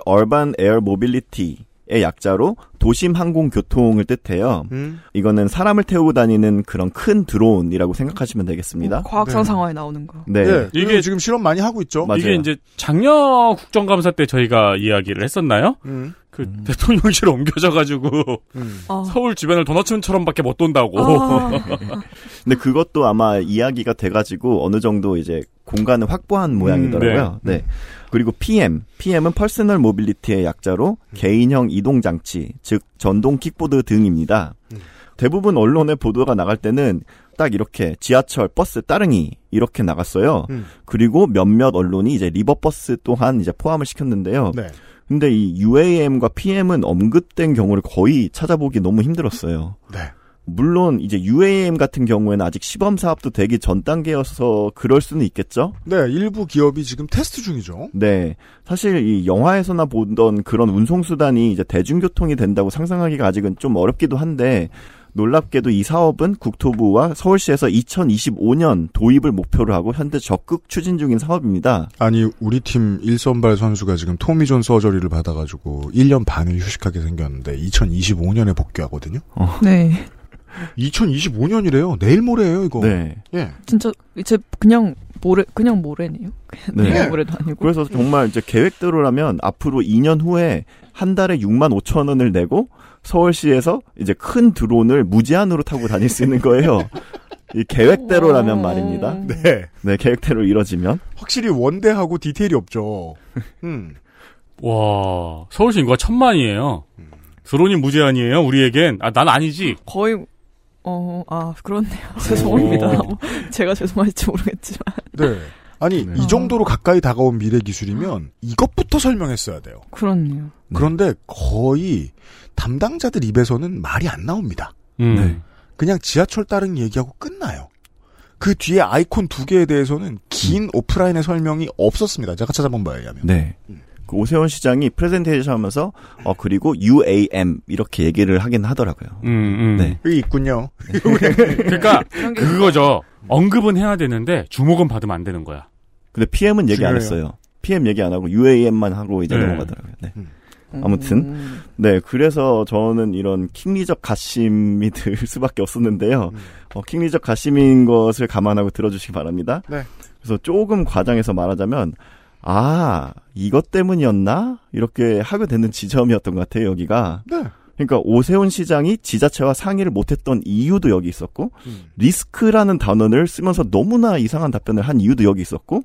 Urban Air Mobility 의 약자로 도심 항공 교통을 뜻해요. 음. 이거는 사람을 태우고 다니는 그런 큰 드론이라고 생각하시면 되겠습니다. 과학상 네. 영화에 나오는 거. 네. 예, 이게- 지금 실험 많이 하고 있죠. 맞아요. 이게 이제 작년 국정감사 때 저희가 이야기를 했었나요? 음. 그 대통령실 옮겨져가지고 음. 아. 서울 주변을 도너츠처럼밖에 못 돈다고. 아. 근데 그것도 아마 이야기가 돼가지고 어느 정도 이제 공간을 확보한 모양이더라고요. 네. 그리고 PM, PM은 personal mobility의 약자로 개인형 이동 장치, 즉 전동 킥보드 등입니다. 대부분 언론의 보도가 나갈 때는 딱 이렇게 지하철, 버스, 따릉이 이렇게 나갔어요. 음. 그리고 몇몇 언론이 이제 리버버스 또한 이제 포함을 시켰는데요. 네. 근데 이 UAM과 PM은 언급된 경우를 거의 찾아보기 너무 힘들었어요. 네. 물론 이제 UAM 같은 경우에는 아직 시범 사업도 되기 전 단계여서 그럴 수는 있겠죠. 네, 일부 기업이 지금 테스트 중이죠. 네, 사실 이 영화에서나 보던 그런 운송 수단이 이제 대중교통이 된다고 상상하기가 아직은 좀 어렵기도 한데 놀랍게도 이 사업은 국토부와 서울시에서 2025년 도입을 목표로 하고 현재 적극 추진 중인 사업입니다. 아니 우리 팀 1선발 선수가 지금 토미존 서저리를 받아가지고 1년 반을 휴식하게 생겼는데 2025년에 복귀하거든요. 네. 2025년이래요. 내일 모레예요 이거. 네. 예. 진짜 이제 그냥 모레 그냥 모레네요. 네. 그냥 모레도 아니고. 그래서 정말 이제 계획대로라면 앞으로 2년 후에 한 달에 6만 5천 원을 내고 서울시에서 이제 큰 드론을 무제한으로 타고 다닐 수 있는 거예요. 이 계획대로라면 말입니다. 네. 네, 계획대로 이뤄지면. 확실히 원대하고 디테일이 없죠. 음. 와 서울시 인구가 천만이에요. 드론이 무제한이에요. 우리에겐 아 난 아니지. 거의 어, 아, 그렇네요. 죄송합니다. 뭐, 제가 죄송할지 모르겠지만. 네. 아니 이 정도로 가까이 다가온 미래 기술이면 이것부터 설명했어야 돼요. 그렇네요. 그런데 거의 담당자들 입에서는 말이 안 나옵니다. 음. 네. 그냥 지하철 따릉이 얘기하고 끝나요. 그 뒤에 아이콘 두 개에 대해서는 긴 오프라인의 설명이 없었습니다. 제가 찾아본 바에 의하면. 네. 그 오세훈 시장이 프레젠테이션 하면서 어 그리고 UAM 이렇게 얘기를 하긴 하더라고요. 음, 음. 네. 여기 있군요. 그러니까 그거죠. 언급은 해야 되는데 주목은 받으면 안 되는 거야. 근데 PM은 얘기 안 중요해요. 했어요. PM 얘기 안 하고 UAM만 하고 이제 네. 넘어가더라고요. 네. 아무튼 네 그래서 저는 이런 킹리적 가심이 들 수밖에 없었는데요. 어, 킹리적 가심인 것을 감안하고 들어주시기 바랍니다. 네. 그래서 조금 과장해서 말하자면 아 이것 때문이었나 이렇게 하게 되는 지점이었던 것 같아요 여기가. 네. 그러니까 오세훈 시장이 지자체와 상의를 못했던 이유도 여기 있었고 리스크라는 단어를 쓰면서 너무나 이상한 답변을 한 이유도 여기 있었고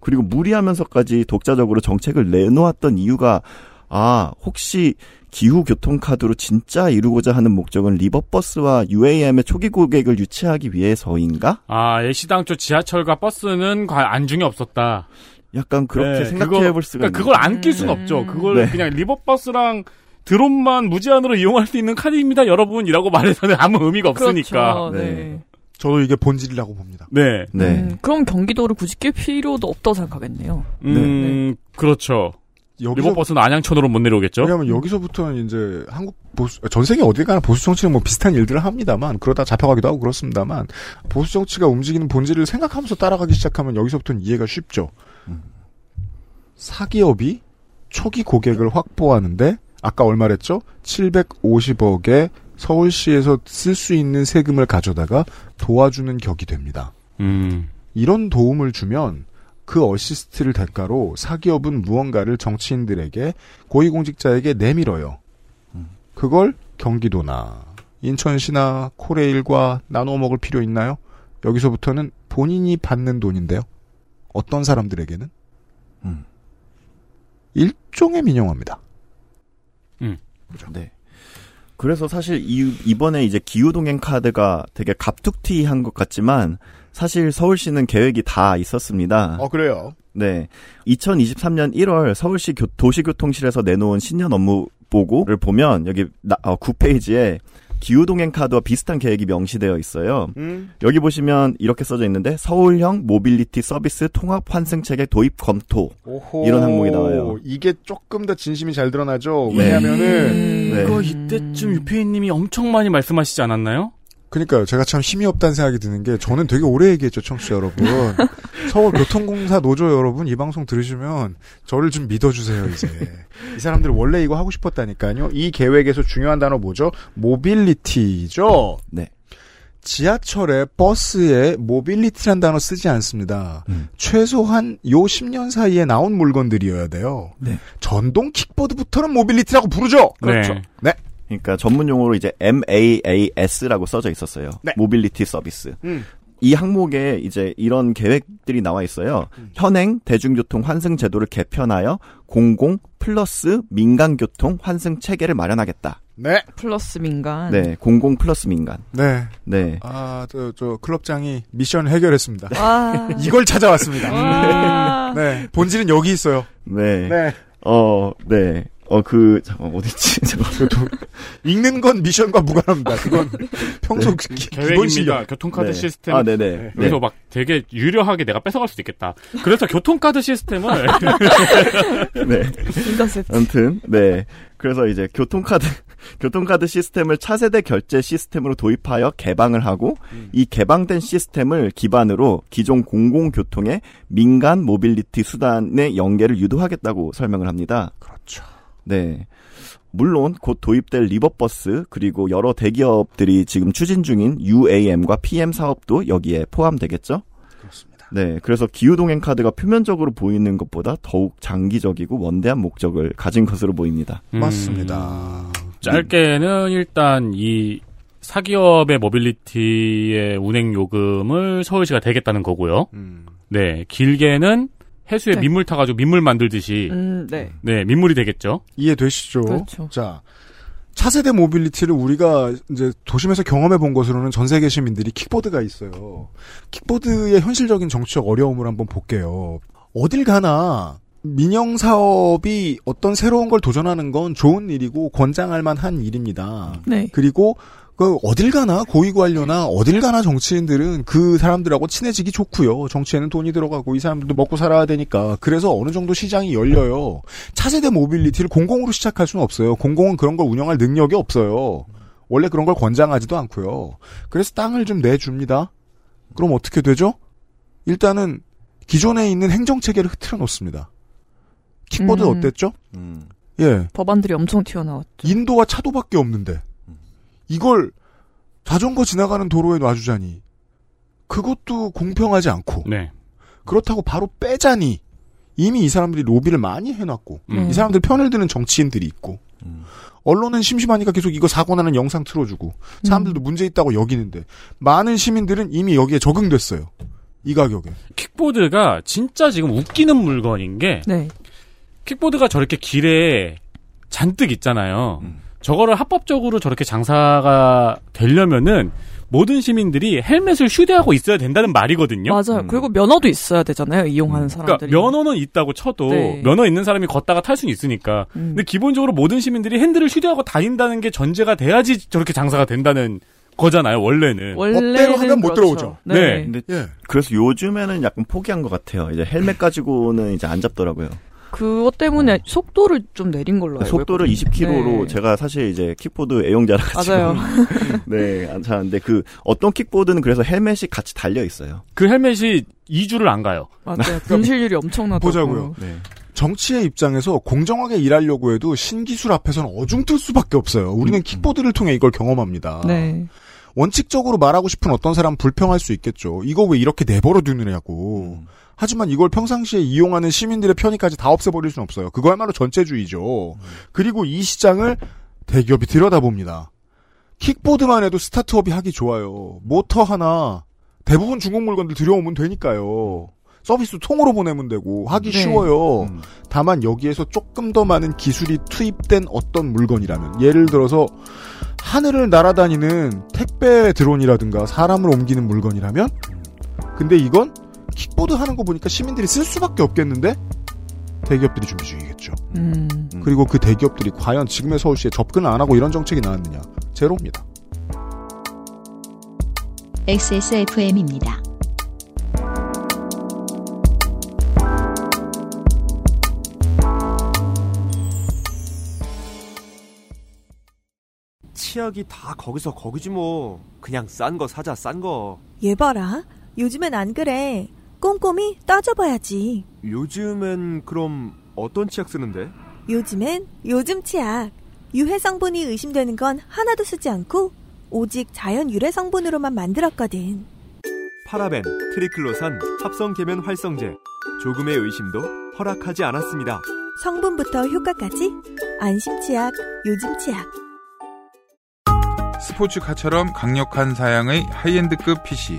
그리고 무리하면서까지 독자적으로 정책을 내놓았던 이유가 아 혹시 기후 교통 카드로 진짜 이루고자 하는 목적은 리버버스와 UAM의 초기 고객을 유치하기 위해서인가? 아, 애시당초 지하철과 버스는 과- 안중에 없었다. 약간 그렇게 네, 생각해 볼 수가 그러니까 그걸 안 낄 수는 없죠. 그걸 네. 그냥 리버버스랑 드론만 무제한으로 이용할 수 있는 카드입니다, 여러분이라고 말해서는 아무 의미가 없으니까. 그렇죠, 네. 저도 이게 본질이라고 봅니다. 네. 음, 그럼 경기도를 굳이 낄 필요도 없다고 생각하겠네요. 음, 그렇죠. 여기서- 리버버스는 안양천으로 못 내려오겠죠? 왜냐하면 여기서부터는 이제 한국 보수 전 세계 어디 가나 보수 정치는 뭐 비슷한 일들을 합니다만 그러다 잡혀가기도 하고 그렇습니다만 보수 정치가 움직이는 본질을 생각하면서 따라가기 시작하면 여기서부터는 이해가 쉽죠. 사기업이 초기 고객을 확보하는데 아까 얼마랬죠? 750억에 서울시에서 쓸 수 있는 세금을 가져다가 도와주는 격이 됩니다. 음. 이런 도움을 주면 그 어시스트를 대가로 사기업은 무언가를 정치인들에게 고위공직자에게 내밀어요. 그걸 경기도나 인천시나 코레일과 나눠 먹을 필요 있나요? 여기서부터는 본인이 받는 돈인데요. 어떤 사람들에게는 일종의 민영화입니다. 네. 그래서 사실 이, 이번에 이제 기후동행 카드가 되게 갑툭튀한 것 같지만 사실 서울시는 계획이 다 있었습니다. 어 그래요. 네. 2023년 1월 서울시 교- 도시교통실에서 내놓은 신년 업무 보고를 보면 여기 나, 어, 9페이지에 기후동행 카드와 비슷한 계획이 명시되어 있어요. 음. 여기 보시면 이렇게 써져 있는데 서울형 모빌리티 서비스 통합 환승 체계 도입 검토 오호, 이런 항목이 나와요. 이게 조금 더 진심이 잘 드러나죠. 네. 왜냐하면은 네. 이거 이때쯤 유피님이 엄청 많이 말씀하시지 않았나요? 그러니까요. 제가 참 힘이 없다는 생각이 드는 게 저는 되게 오래 얘기했죠, 청취자 여러분. 서울교통공사 노조 여러분 이 방송 들으시면 저를 좀 믿어주세요, 이제. 이 사람들 원래 이거 하고 싶었다니까요. 이 계획에서 중요한 단어 뭐죠? mobility죠. 네. 지하철에 버스에 mobility란 단어 쓰지 않습니다. 음. 최소한 요 10년 사이에 나온 물건들이어야 돼요. 네. 전동 킥보드부터는 mobility라고 부르죠. 그렇죠. 네. 그러니까 전문 용어로 이제 MAAS라고 써져 있었어요. 모빌리티 서비스. 음. 이 항목에 이제 이런 계획들이 나와 있어요. 현행 대중교통 환승 제도를 개편하여 공공 플러스 민간 교통 환승 체계를 마련하겠다. 네. 플러스 민간. 네, 공공 플러스 민간. 네. 네. 아, 저, 저, 클럽장이 미션 해결했습니다. 와. 이걸 찾아왔습니다. 와. 네. 본질은 여기 있어요. 네. 네. 어, 네. 어, 그, 잠깐, 어딨지? 잠깐. 읽는 건 미션과 무관합니다. 그건 평소 기- 기본 계획입니다. 실력. 교통카드 네. 시스템. 아, 네네. 여기서 네. 막 되게 유려하게 내가 뺏어갈 수도 있겠다. 그래서 교통카드 시스템을 네. 아무튼, 네. 그래서 이제 교통카드, 교통카드 시스템을 차세대 결제 시스템으로 도입하여 개방을 하고, 이 개방된 시스템을 기반으로 기존 공공교통의 민간 모빌리티 수단의 연계를 유도하겠다고 설명을 합니다. 그렇죠. 네. 물론 곧 도입될 리버버스 그리고 여러 대기업들이 지금 추진 중인 UAM과 PM 사업도 여기에 포함되겠죠? 그렇습니다. 네, 그래서 기후동행 카드가 표면적으로 보이는 것보다 더욱 장기적이고 원대한 목적을 가진 것으로 보입니다. 음. 맞습니다. 짧게는 일단 이 사기업의 mobility의 운행 요금을 서울시가 대겠다는 거고요. 음. 네, 길게는 해수에 네. 민물 타가지고 민물 만들듯이 음, 네. 네 민물이 되겠죠. 이해되시죠? 그렇죠. 자, 차세대 mobility를 우리가 이제 도심에서 경험해 본 것으로는 전 세계 시민들이 킥보드가 있어요. 킥보드의 현실적인 정치적 어려움을 한번 볼게요. 어딜 가나 민영 사업이 어떤 새로운 걸 도전하는 건 좋은 일이고 권장할 만한 일입니다. 네. 그리고 그 어딜 가나 고위 관료나 어딜 가나 정치인들은 그 사람들하고 친해지기 좋고요. 정치에는 돈이 들어가고 이 사람들도 먹고 살아야 되니까 그래서 어느 정도 시장이 열려요. 차세대 모빌리티를 공공으로 시작할 수는 없어요. 공공은 그런 걸 운영할 능력이 없어요. 원래 그런 걸 권장하지도 않고요. 그래서 땅을 좀 내줍니다. 그럼 어떻게 되죠? 일단은 기존에 있는 행정 체계를 흐트러 놓습니다. 킥보드 음. 어땠죠? 예. 법안들이 엄청 튀어나왔죠. 인도와 차도밖에 없는데 이걸 자전거 지나가는 도로에 놔주자니 그것도 공평하지 않고 네. 그렇다고 바로 빼자니 이미 이 사람들이 로비를 많이 해놨고 음. 이 사람들 편을 드는 정치인들이 있고 언론은 심심하니까 계속 이거 사고 나는 영상 틀어주고 사람들도 문제 있다고 여기는데 많은 시민들은 이미 여기에 적응됐어요 이 가격에 킥보드가 진짜 지금 웃기는 물건인 게 네. 킥보드가 저렇게 길에 잔뜩 있잖아요. 저거를 합법적으로 저렇게 장사가 되려면은 모든 시민들이 헬멧을 휴대하고 있어야 된다는 말이거든요. 맞아요. 그리고 면허도 있어야 되잖아요. 이용하는 사람들이. 그러니까 면허는 있다고 쳐도 네. 면허 있는 사람이 걷다가 탈 수는 있으니까. 음. 근데 기본적으로 모든 시민들이 핸들을 휴대하고 다닌다는 게 전제가 돼야지 저렇게 장사가 된다는 거잖아요. 원래는. 법대로 하면 못 들어오죠. 네. 근데 예. 그래서 요즘에는 약간 포기한 것 같아요. 이제 헬멧 가지고는 이제 안 잡더라고요. 그것 때문에 속도를 좀 내린 걸로 알고 속도를 있거든요. 20km로 네. 제가 사실 이제 킥보드 애용자라 가지고 맞아요. 네, 안 차는데 그 어떤 킥보드는 그래서 헬멧이 같이 달려 있어요. 그 헬멧이 2주를 안 가요. 맞아요. 분실률이 엄청나더라고요. 보자고요. 네. 정치의 입장에서 공정하게 일하려고 해도 신기술 앞에서는 어중뜰 수밖에 없어요. 우리는 킥보드를 통해 이걸 경험합니다. 네. 원칙적으로 말하고 싶은 어떤 사람 불평할 수 있겠죠. 이거 왜 이렇게 내버려 두느냐고. 하지만 이걸 평상시에 이용하는 시민들의 편의까지 다 없애버릴 수는 없어요. 그거야말로 전체주의죠. 그리고 이 시장을 대기업이 들여다봅니다. 킥보드만 해도 스타트업이 하기 좋아요. 모터 하나 대부분 중국 물건들 들여오면 되니까요. 서비스 통으로 보내면 되고 하기 네. 쉬워요. 다만 여기에서 조금 더 많은 기술이 투입된 어떤 물건이라면 예를 들어서 하늘을 날아다니는 택배 드론이라든가 사람을 옮기는 물건이라면 근데 이건 킥보드 하는 거 보니까 시민들이 쓸 수밖에 없겠는데 대기업들이 준비 중이겠죠. 음. 그리고 그 대기업들이 과연 지금의 서울시에 접근을 안 하고 이런 정책이 나왔느냐 제로입니다. XSFM입니다. 치약이 다 거기서 거기지 뭐. 그냥 싼 거 사자 싼 거. 얘 봐라. 요즘엔 안 그래. 꼼꼼히 따져봐야지. 요즘엔 그럼 어떤 치약 쓰는데? 요즘엔 요즘 치약. 유해 성분이 의심되는 건 하나도 쓰지 않고 오직 자연 유래 성분으로만 만들었거든. 파라벤, 트리클로산, 합성 계면 활성제. 조금의 의심도 허락하지 않았습니다. 성분부터 효과까지 안심 치약, 요즘 치약. 스포츠카처럼 강력한 사양의 하이엔드급 PC.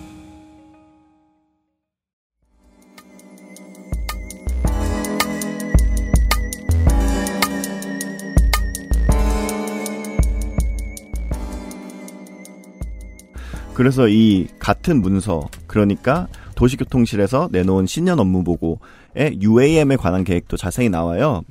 그래서 이 같은 문서 그러니까 도시교통실에서 내놓은 신년 업무 보고에 UAM에 관한 계획도 자세히 나와요.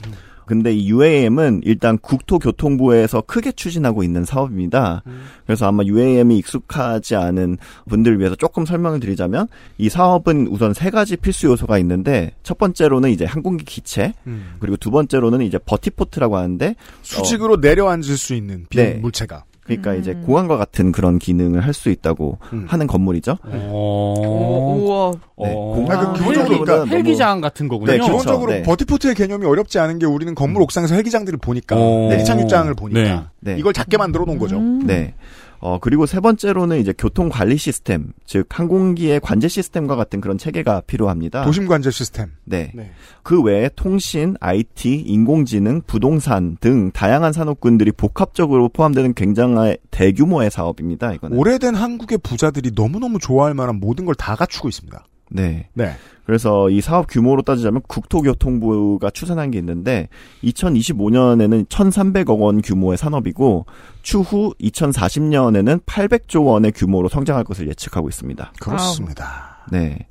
근데 이 UAM은 일단 국토교통부에서 크게 추진하고 있는 사업입니다. 그래서 아마 UAM이 익숙하지 않은 분들을 위해서 조금 설명을 드리자면 이 사업은 우선 세 가지 필수 요소가 있는데 첫 번째로는 이제 항공기 기체 음. 그리고 두 번째로는 이제 버티포트라고 하는데 수직으로 내려앉을 수 있는 비 네. 물체가 그러니까 음. 이제 공항과 같은 그런 기능을 할 수 있다고 음. 하는 건물이죠. 어. 우와. 네, 어. 공항 아, 기본적으로 그러니까 헬기장 같은 거군요. 네, 네, 그렇죠. 기본적으로 네. 버티포트의 개념이 어렵지 않은 게 우리는 건물 옥상에서 헬기장들을 보니까 어. 헬기 착륙장을 보니까 네. 이걸 작게 만들어 놓은 거죠. 음. 네. 어, 그리고 세 번째로는 이제 교통 관리 시스템, 즉 항공기의 관제 시스템과 같은 그런 체계가 필요합니다. 도심 관제 시스템. 네. 네. 그 외에 통신, IT, 인공지능, 부동산 등 다양한 산업군들이 복합적으로 포함되는 굉장한 대규모의 사업입니다. 이거는. 오래된 한국의 부자들이 너무너무 좋아할 만한 모든 걸 다 갖추고 있습니다. 네. 네. 그래서 이 사업 규모로 따지자면 국토교통부가 추산한 게 있는데 2025년에는 1,300억 원 규모의 산업이고 추후 2040년에는 800조 원의 규모로 성장할 것을 예측하고 있습니다. 그렇습니다. 네.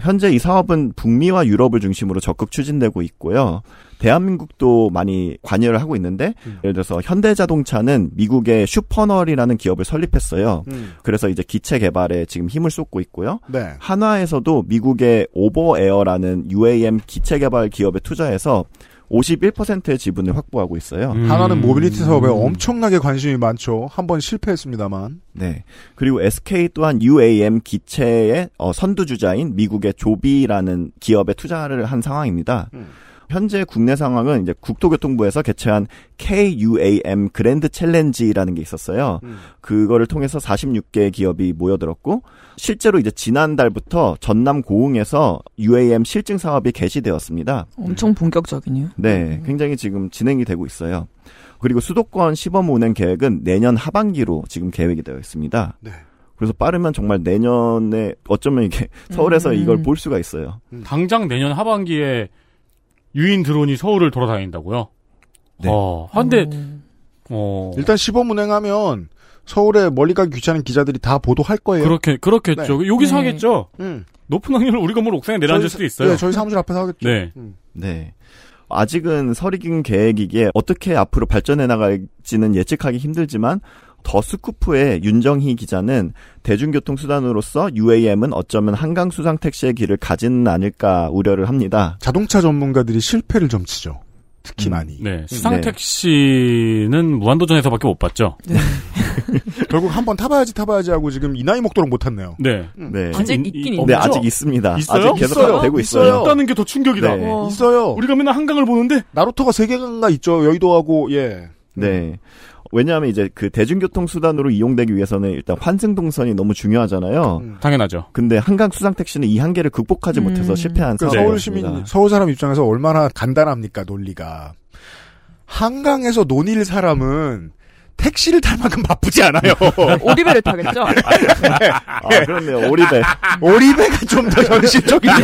현재 이 사업은 북미와 유럽을 중심으로 적극 추진되고 있고요. 대한민국도 많이 관여를 하고 있는데 예를 들어서 현대자동차는 미국의 슈퍼널이라는 기업을 설립했어요. 음. 그래서 이제 기체 개발에 지금 힘을 쏟고 있고요. 네. 한화에서도 미국의 오버에어라는 UAM 기체 개발 기업에 투자해서 51%의 지분을 확보하고 있어요. 음. 한화는 모빌리티 사업에 엄청나게 관심이 많죠. 한 번 실패했습니다만. 네. 그리고 SK 또한 UAM 기체의 어, 선두주자인 미국의 조비라는 기업에 투자를 한 상황입니다. 음. 현재 국내 상황은 이제 국토교통부에서 개최한 KUAM 그랜드 챌린지라는 게 있었어요. 음. 그거를 통해서 46개 기업이 모여들었고 실제로 이제 지난달부터 전남 고흥에서 UAM 실증 사업이 개시되었습니다. 엄청 본격적이네요. 네, 굉장히 지금 진행이 되고 있어요. 그리고 수도권 시범 운행 계획은 내년 하반기로 지금 계획이 되어 있습니다. 네. 그래서 빠르면 정말 내년에 어쩌면 이게 서울에서 음. 이걸 볼 수가 있어요. 당장 내년 하반기에 유인 드론이 서울을 돌아다닌다고요? 네. 어, 한데 어 일단 시범 운행하면 서울에 멀리 가기 귀찮은 기자들이 다 보도할 거예요. 그렇게 그렇겠죠. 네. 여기서 네. 하겠죠. 음. 높은 확률로 우리 건물 옥상에 내려앉을 저희 수도 있어요. 네, 저희 사무실 앞에서 하겠죠. 네. 음. 네. 아직은 설익은 계획이기에 어떻게 앞으로 발전해 나갈지는 예측하기 힘들지만 더 스쿠프의 윤정희 기자는 대중교통 수단으로서 UAM은 어쩌면 한강 수상 택시의 길을 가지는 않을까 우려를 합니다. 자동차 전문가들이 실패를 점치죠. 특히 음. 많이. 네. 수상 네. 택시는 무한도전에서밖에 못 봤죠. 결국 한 번 타봐야지 타봐야지 하고 지금 이 나이 먹도록 못 탔네요. 네. 네. 아직 이- 있긴 이- 있죠. 네, 아직 있습니다. 있어요? 아직 계속 있어요. 되고 있어요. 있어요. 있다는 게 더 충격이다. 네. 와. 있어요. 우리가 맨날 한강을 보는데 나루토가 세 개가 있죠. 여의도하고 예. 네. 왜냐하면 이제 그 대중교통 수단으로 이용되기 위해서는 일단 환승동선이 너무 중요하잖아요. 음. 당연하죠. 근데 한강 수상 택시는 이 한계를 극복하지 음. 못해서 실패한 그 사업입니다. 서울 시민, 서울 사람 입장에서 얼마나 간단합니까 논리가. 한강에서 논일 사람은 택시를 탈 만큼 바쁘지 않아요. 오리배를 타겠죠? 아, 그렇네요. 오리배. 오리배가 좀 더 현실적이네.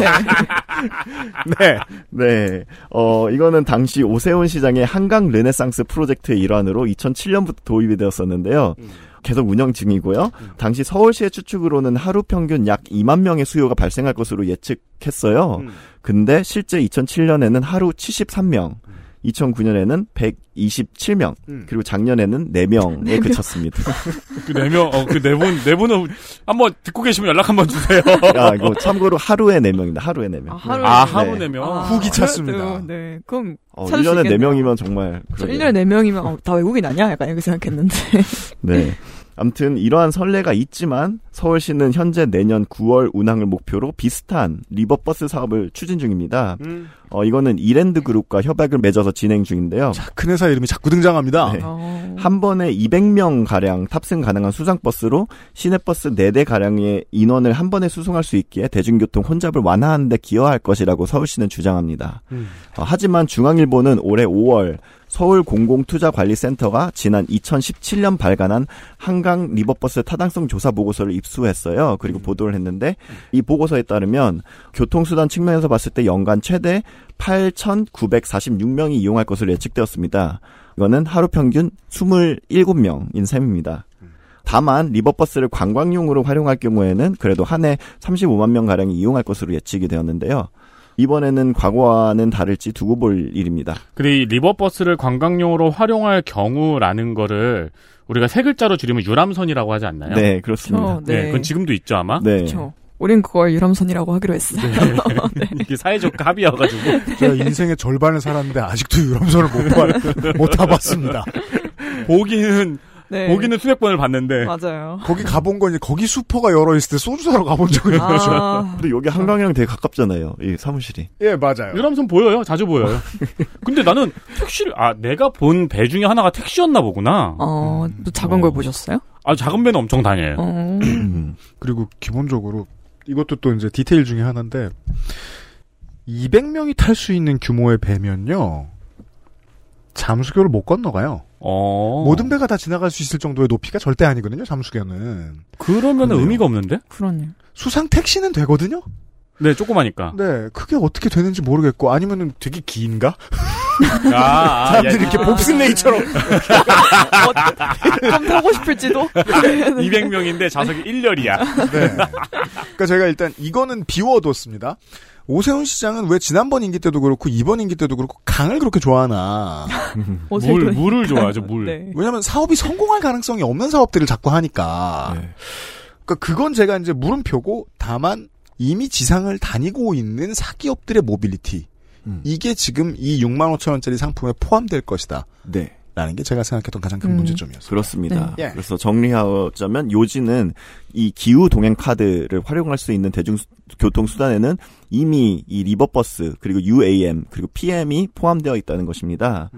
네. 네. 어, 이거는 당시 오세훈 시장의 한강 르네상스 프로젝트의 일환으로 2007년부터 도입이 되었었는데요. 계속 운영 중이고요. 당시 서울시의 추측으로는 하루 평균 약 2만 명의 수요가 발생할 것으로 예측했어요. 음. 근데 실제 2007년에는 하루 73명, 2009년에는 127명, 음. 그리고 작년에는 4명에 그쳤습니다. 그네 명, 어, 그네 분, 네 분은 한번 듣고 계시면 연락 한번 주세요. 아, 이거 참고로 하루에 4명입니다. 하루에 4명. 아, 하루에 아, 네. 하루 네 명. 후기 찼습니다. 그래도, 네. 그럼 어, 찾을 수 1년에 있겠네요. 4명이면 정말. 저 그러게요. 1년에 4명이면 어, 다 외국인 아니야? 약간 이렇게 생각했는데. 네. 아무튼 이러한 선례가 있지만 서울시는 현재 내년 9월 운항을 목표로 비슷한 리버버스 사업을 추진 중입니다. 음. 어, 이거는 이랜드 그룹과 협약을 맺어서 진행 중인데요. 자, 큰 회사 이름이 자꾸 등장합니다. 네. 어. 한 번에 200명 가량 탑승 가능한 수상 버스로 시내버스 4대 가량의 인원을 한 번에 수송할 수 있기에 대중교통 혼잡을 완화하는 데 기여할 것이라고 서울시는 주장합니다. 음. 어, 하지만 중앙일보는 올해 5월 서울공공투자관리센터가 지난 2017년 발간한 한강 리버버스 타당성 조사 보고서를 입수했어요. 그리고 보도를 했는데 이 보고서에 따르면 교통수단 측면에서 봤을 때 연간 최대 8,946명이 이용할 것으로 예측되었습니다. 이거는 하루 평균 27명인 셈입니다. 다만 리버버스를 관광용으로 활용할 경우에는 그래도 한 해 35만 명 가량이 이용할 것으로 예측이 되었는데요. 이번에는 과거와는 다를지 두고 볼 일입니다. 근데 이 리버버스를 관광용으로 활용할 경우라는 거를 우리가 세 글자로 줄이면 유람선이라고 하지 않나요? 네, 그렇습니다. 어, 네. 그건 지금도 있죠, 아마? 네. 그렇죠. 우린 그걸 유람선이라고 하기로 했어요. 이게 사회적 합의여가지고. 제가 인생의 절반을 살았는데 아직도 유람선을 못, 봐, 못 타봤습니다. 보기는 네. 거기는 수백 번을 봤는데. 맞아요. 거기 가본 건 이제 거기 슈퍼가 열어 있을 때 소주 사러 가본 적이 아. 있어요. 근데 여기 한강이랑 되게 가깝잖아요. 이 사무실이. 예, 맞아요. 유람선 보여요. 자주 보여요. 근데 나는 택시를 아 내가 본 배 중에 하나가 택시였나 보구나. 어, 또 작은 걸 보셨어요? 아 작은 배는 엄청 다녀요. 어. 그리고 기본적으로 이것도 또 이제 디테일 중에 하나인데 200명이 탈 수 있는 규모의 배면요. 잠수교를 못 건너가요. 어. 모든 배가 다 지나갈 수 있을 정도의 높이가 절대 아니거든요. 잠수교는. 그러면 의미가 없는데? 그러네요. 수상 택시는 되거든요. 네, 조그마니까. 네, 그게 어떻게 되는지 모르겠고 아니면은 되게 긴가? 아, 아, 사람들이 야, 이렇게 봅슬레이처럼 좀 타고 싶을지도. 200명인데 좌석이 1열이야. 네. 그러니까 제가 일단 이거는 비워뒀습니다. 오세훈 시장은 왜 지난번 임기 때도 그렇고 이번 임기 때도 그렇고 강을 그렇게 좋아하나? 물, 물을 좋아하죠, 물. 네. 왜냐하면 사업이 성공할 가능성이 없는 사업들을 자꾸 하니까. 그러니까 그건 제가 이제 물음표고 다만 이미 지상을 다니고 있는 사기업들의 모빌리티. 이게 지금 이 6만 5천 원짜리 상품에 포함될 것이다. 네. 라는 게 제가 생각했던 가장 큰 음. 문제점이었어요. 그렇습니다. 네. 예. 그래서 정리하자면 요지는 이 기후 동행 카드를 활용할 수 있는 대중교통 수단에는 이미 이 리버버스 그리고 UAM 그리고 PM이 포함되어 있다는 것입니다.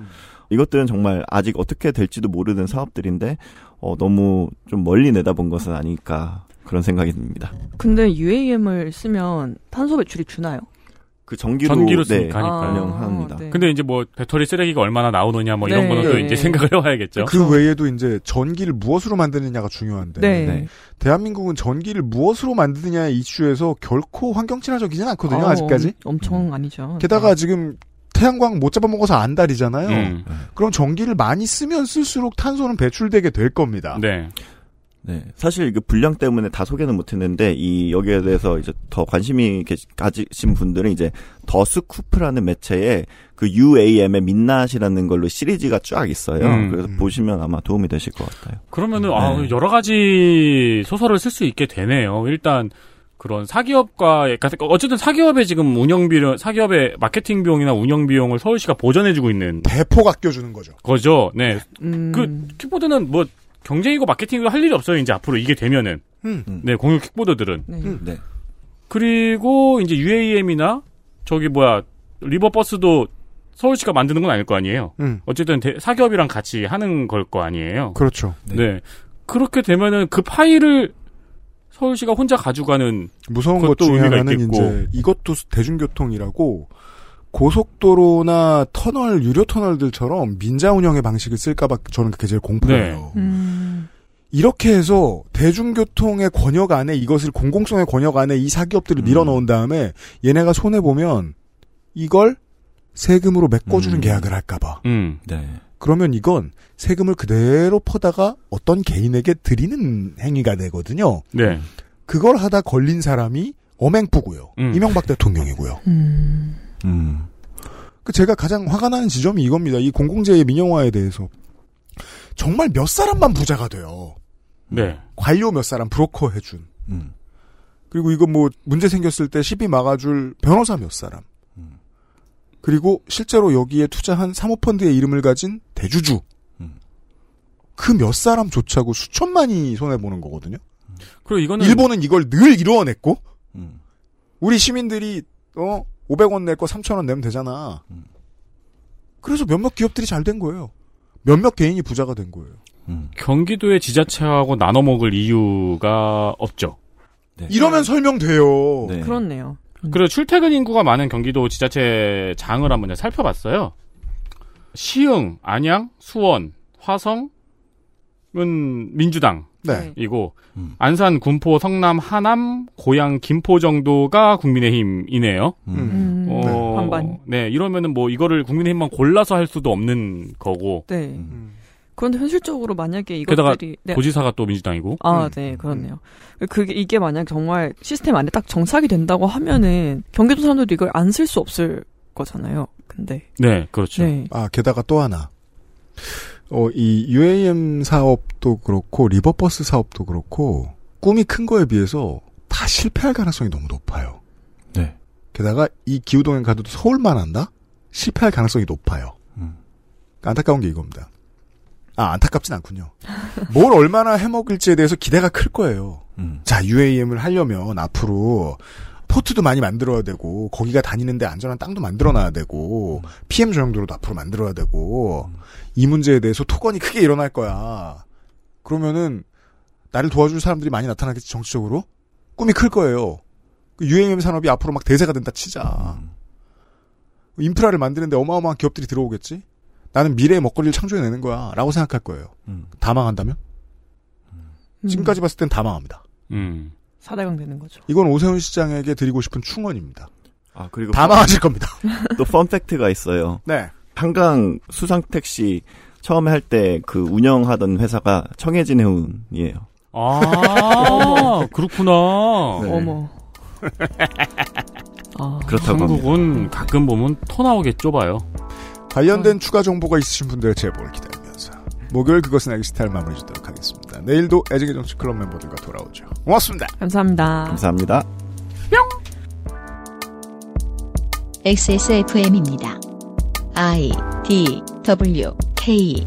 이것들은 정말 아직 어떻게 될지도 모르는 사업들인데 어, 너무 좀 멀리 내다본 것은 아닐까 그런 생각이 듭니다. 근데 UAM을 쓰면 탄소 배출이 주나요? 그 전기로, 전기로 네, 쓰니까니까요. 운영합니다. 네. 근데 이제 뭐 배터리 쓰레기가 얼마나 나오느냐 뭐 이런 네. 거는 또 네. 이제 생각을 해봐야겠죠. 그 외에도 이제 전기를 무엇으로 만드느냐가 중요한데. 네. 네. 대한민국은 전기를 무엇으로 만드느냐의 이슈에서 결코 환경 친화적이진 않거든요, 어, 아직까지. 엄청 아니죠. 게다가 지금 태양광 못 잡아먹어서 안달이잖아요. 음. 그럼 전기를 많이 쓰면 쓸수록 탄소는 배출되게 될 겁니다. 네. 네. 사실 그 분량 때문에 다 소개는 못했는데 이 여기에 대해서 이제 더 관심이 계시- 가지신 분들은 이제 더 스쿠프라는 매체에 그 UAM의 민낯이라는 걸로 시리즈가 쫙 있어요. 음. 그래서 보시면 아마 도움이 되실 것 같아요. 그러면은 아, 네. 여러 가지 소설을 쓸 수 있게 되네요. 일단 그런 사기업과 그러니까 어쨌든 사기업의 지금 운영 비용, 사기업의 마케팅 비용이나 운영 비용을 서울시가 보전해주고 있는 대폭 아껴주는 거죠. 거죠. 네. 음. 그 킥보드는 뭐 경쟁이고 마케팅이고 할 일이 없어요. 이제 앞으로 이게 되면은 음. 네 공유 킥보드들은 네. 네. 그리고 이제 UAM이나 저기 뭐야 리버버스도 서울시가 만드는 건 아닐 거 아니에요. 음. 어쨌든 대- 사기업이랑 같이 하는 걸 거 아니에요. 그렇죠. 네. 그렇게 되면은 그 파일을 서울시가 혼자 가져가는 무서운 것 그것도 중에 의미가 하나는 있겠고. 이제 이것도 대중교통이라고 고속도로나 터널 유료 터널들처럼 민자 운영의 방식을 쓸까봐 저는 그게 제일 공포예요. 음. 이렇게 해서 대중교통의 권역 안에 이것을 공공성의 권역 안에 이 사기업들을 밀어넣은 다음에 얘네가 손해 보면 이걸 세금으로 메꿔주는 계약을 할까봐. 음. 네. 그러면 이건 세금을 그대로 퍼다가 어떤 개인에게 드리는 행위가 되거든요. 네. 그걸 하다 걸린 사람이 어맹부고요. 음. 이명박 대통령이고요. 음. 음. 그 제가 가장 화가 나는 지점이 이겁니다. 이 공공재의 민영화에 대해서 정말 몇 사람만 부자가 돼요. 네. 관료 몇 사람 브로커 해준. 음. 그리고 이거 뭐 문제 생겼을 때 시비 막아줄 변호사 몇 사람. 그리고 실제로 여기에 투자한 사모펀드의 이름을 가진 대주주. 그몇 사람조차고 수천만이 손해보는 거거든요. 그리고 이거는 일본은 이걸 늘 이루어냈고, 음. 우리 시민들이, 어, 500원 낼 거 3,000원 내면 되잖아. 그래서 몇몇 기업들이 잘 된 거예요. 몇몇 개인이 부자가 된 거예요. 경기도의 지자체하고 나눠 먹을 이유가 없죠. 이러면 설명돼요. 네. 그렇네요. 그리고 출퇴근 인구가 많은 경기도 지자체 장을 한번 살펴봤어요. 시흥, 안양, 수원, 화성은 민주당. 네. 이고 안산, 군포, 성남, 하남, 고양, 김포 정도가 국민의힘이네요. 음. 어, 반반. 네, 이러면은 뭐 이거를 국민의힘만 골라서 할 수도 없는 거고. 네. 그런데 현실적으로 만약에 게다가 이것들이 네. 도지사가 또 민주당이고. 아, 네, 그렇네요. 그게 이게 만약 정말 시스템 안에 딱 정착이 된다고 하면은 경기도 사람들도 이걸 안 쓸 수 없을 거잖아요. 근데 네, 그렇죠. 네. 아, 게다가 또 하나. 어, 이 UAM 사업도 그렇고, 리버버스 사업도 그렇고, 꿈이 큰 거에 비해서 다 실패할 가능성이 너무 높아요. 네. 게다가 이 기후동행 카드도 서울만 한다? 실패할 가능성이 높아요. 음. 안타까운 게 이겁니다. 아, 안타깝진 않군요. 뭘 얼마나 해먹을지에 대해서 기대가 클 거예요. 음. 자, UAM을 하려면 앞으로 포트도 많이 만들어야 되고, 거기가 다니는데 안전한 땅도 만들어 놔야 되고, PM 전용도로도 앞으로 만들어야 되고, 이 문제에 대해서 토건이 크게 일어날 거야. 그러면은, 나를 도와줄 사람들이 많이 나타나겠지, 정치적으로? 꿈이 클 거예요. 그 UAM 산업이 앞으로 막 대세가 된다 치자. 인프라를 만드는데 어마어마한 기업들이 들어오겠지? 나는 미래의 먹거리를 창조해내는 거야. 라고 생각할 거예요. 다 망한다면? 지금까지 봤을 땐 다 망합니다. 음. 사대강 되는 거죠. 이건 오세훈 시장에게 드리고 싶은 충원입니다. 아, 그리고 다 망하실 겁니다. 또 펀팩트가 있어요. 네. 한강 수상 택시 처음에 할 때 그 운영하던 회사가 청해진 해운이에요. 아, 그렇구나. 네. 어머. 아, 그렇다고 한국은 가끔 보면 토 나오게 좁아요. 관련된 추가 정보가 있으신 분들의 제보를 기다리면서 목요일 그것은 알기 스타일 마무리 짓도록 하겠습니다. 내일도 애정의 정치 클럽 멤버들과 돌아오죠. 고맙습니다. 감사합니다. 감사합니다. XSFM입니다. I D W K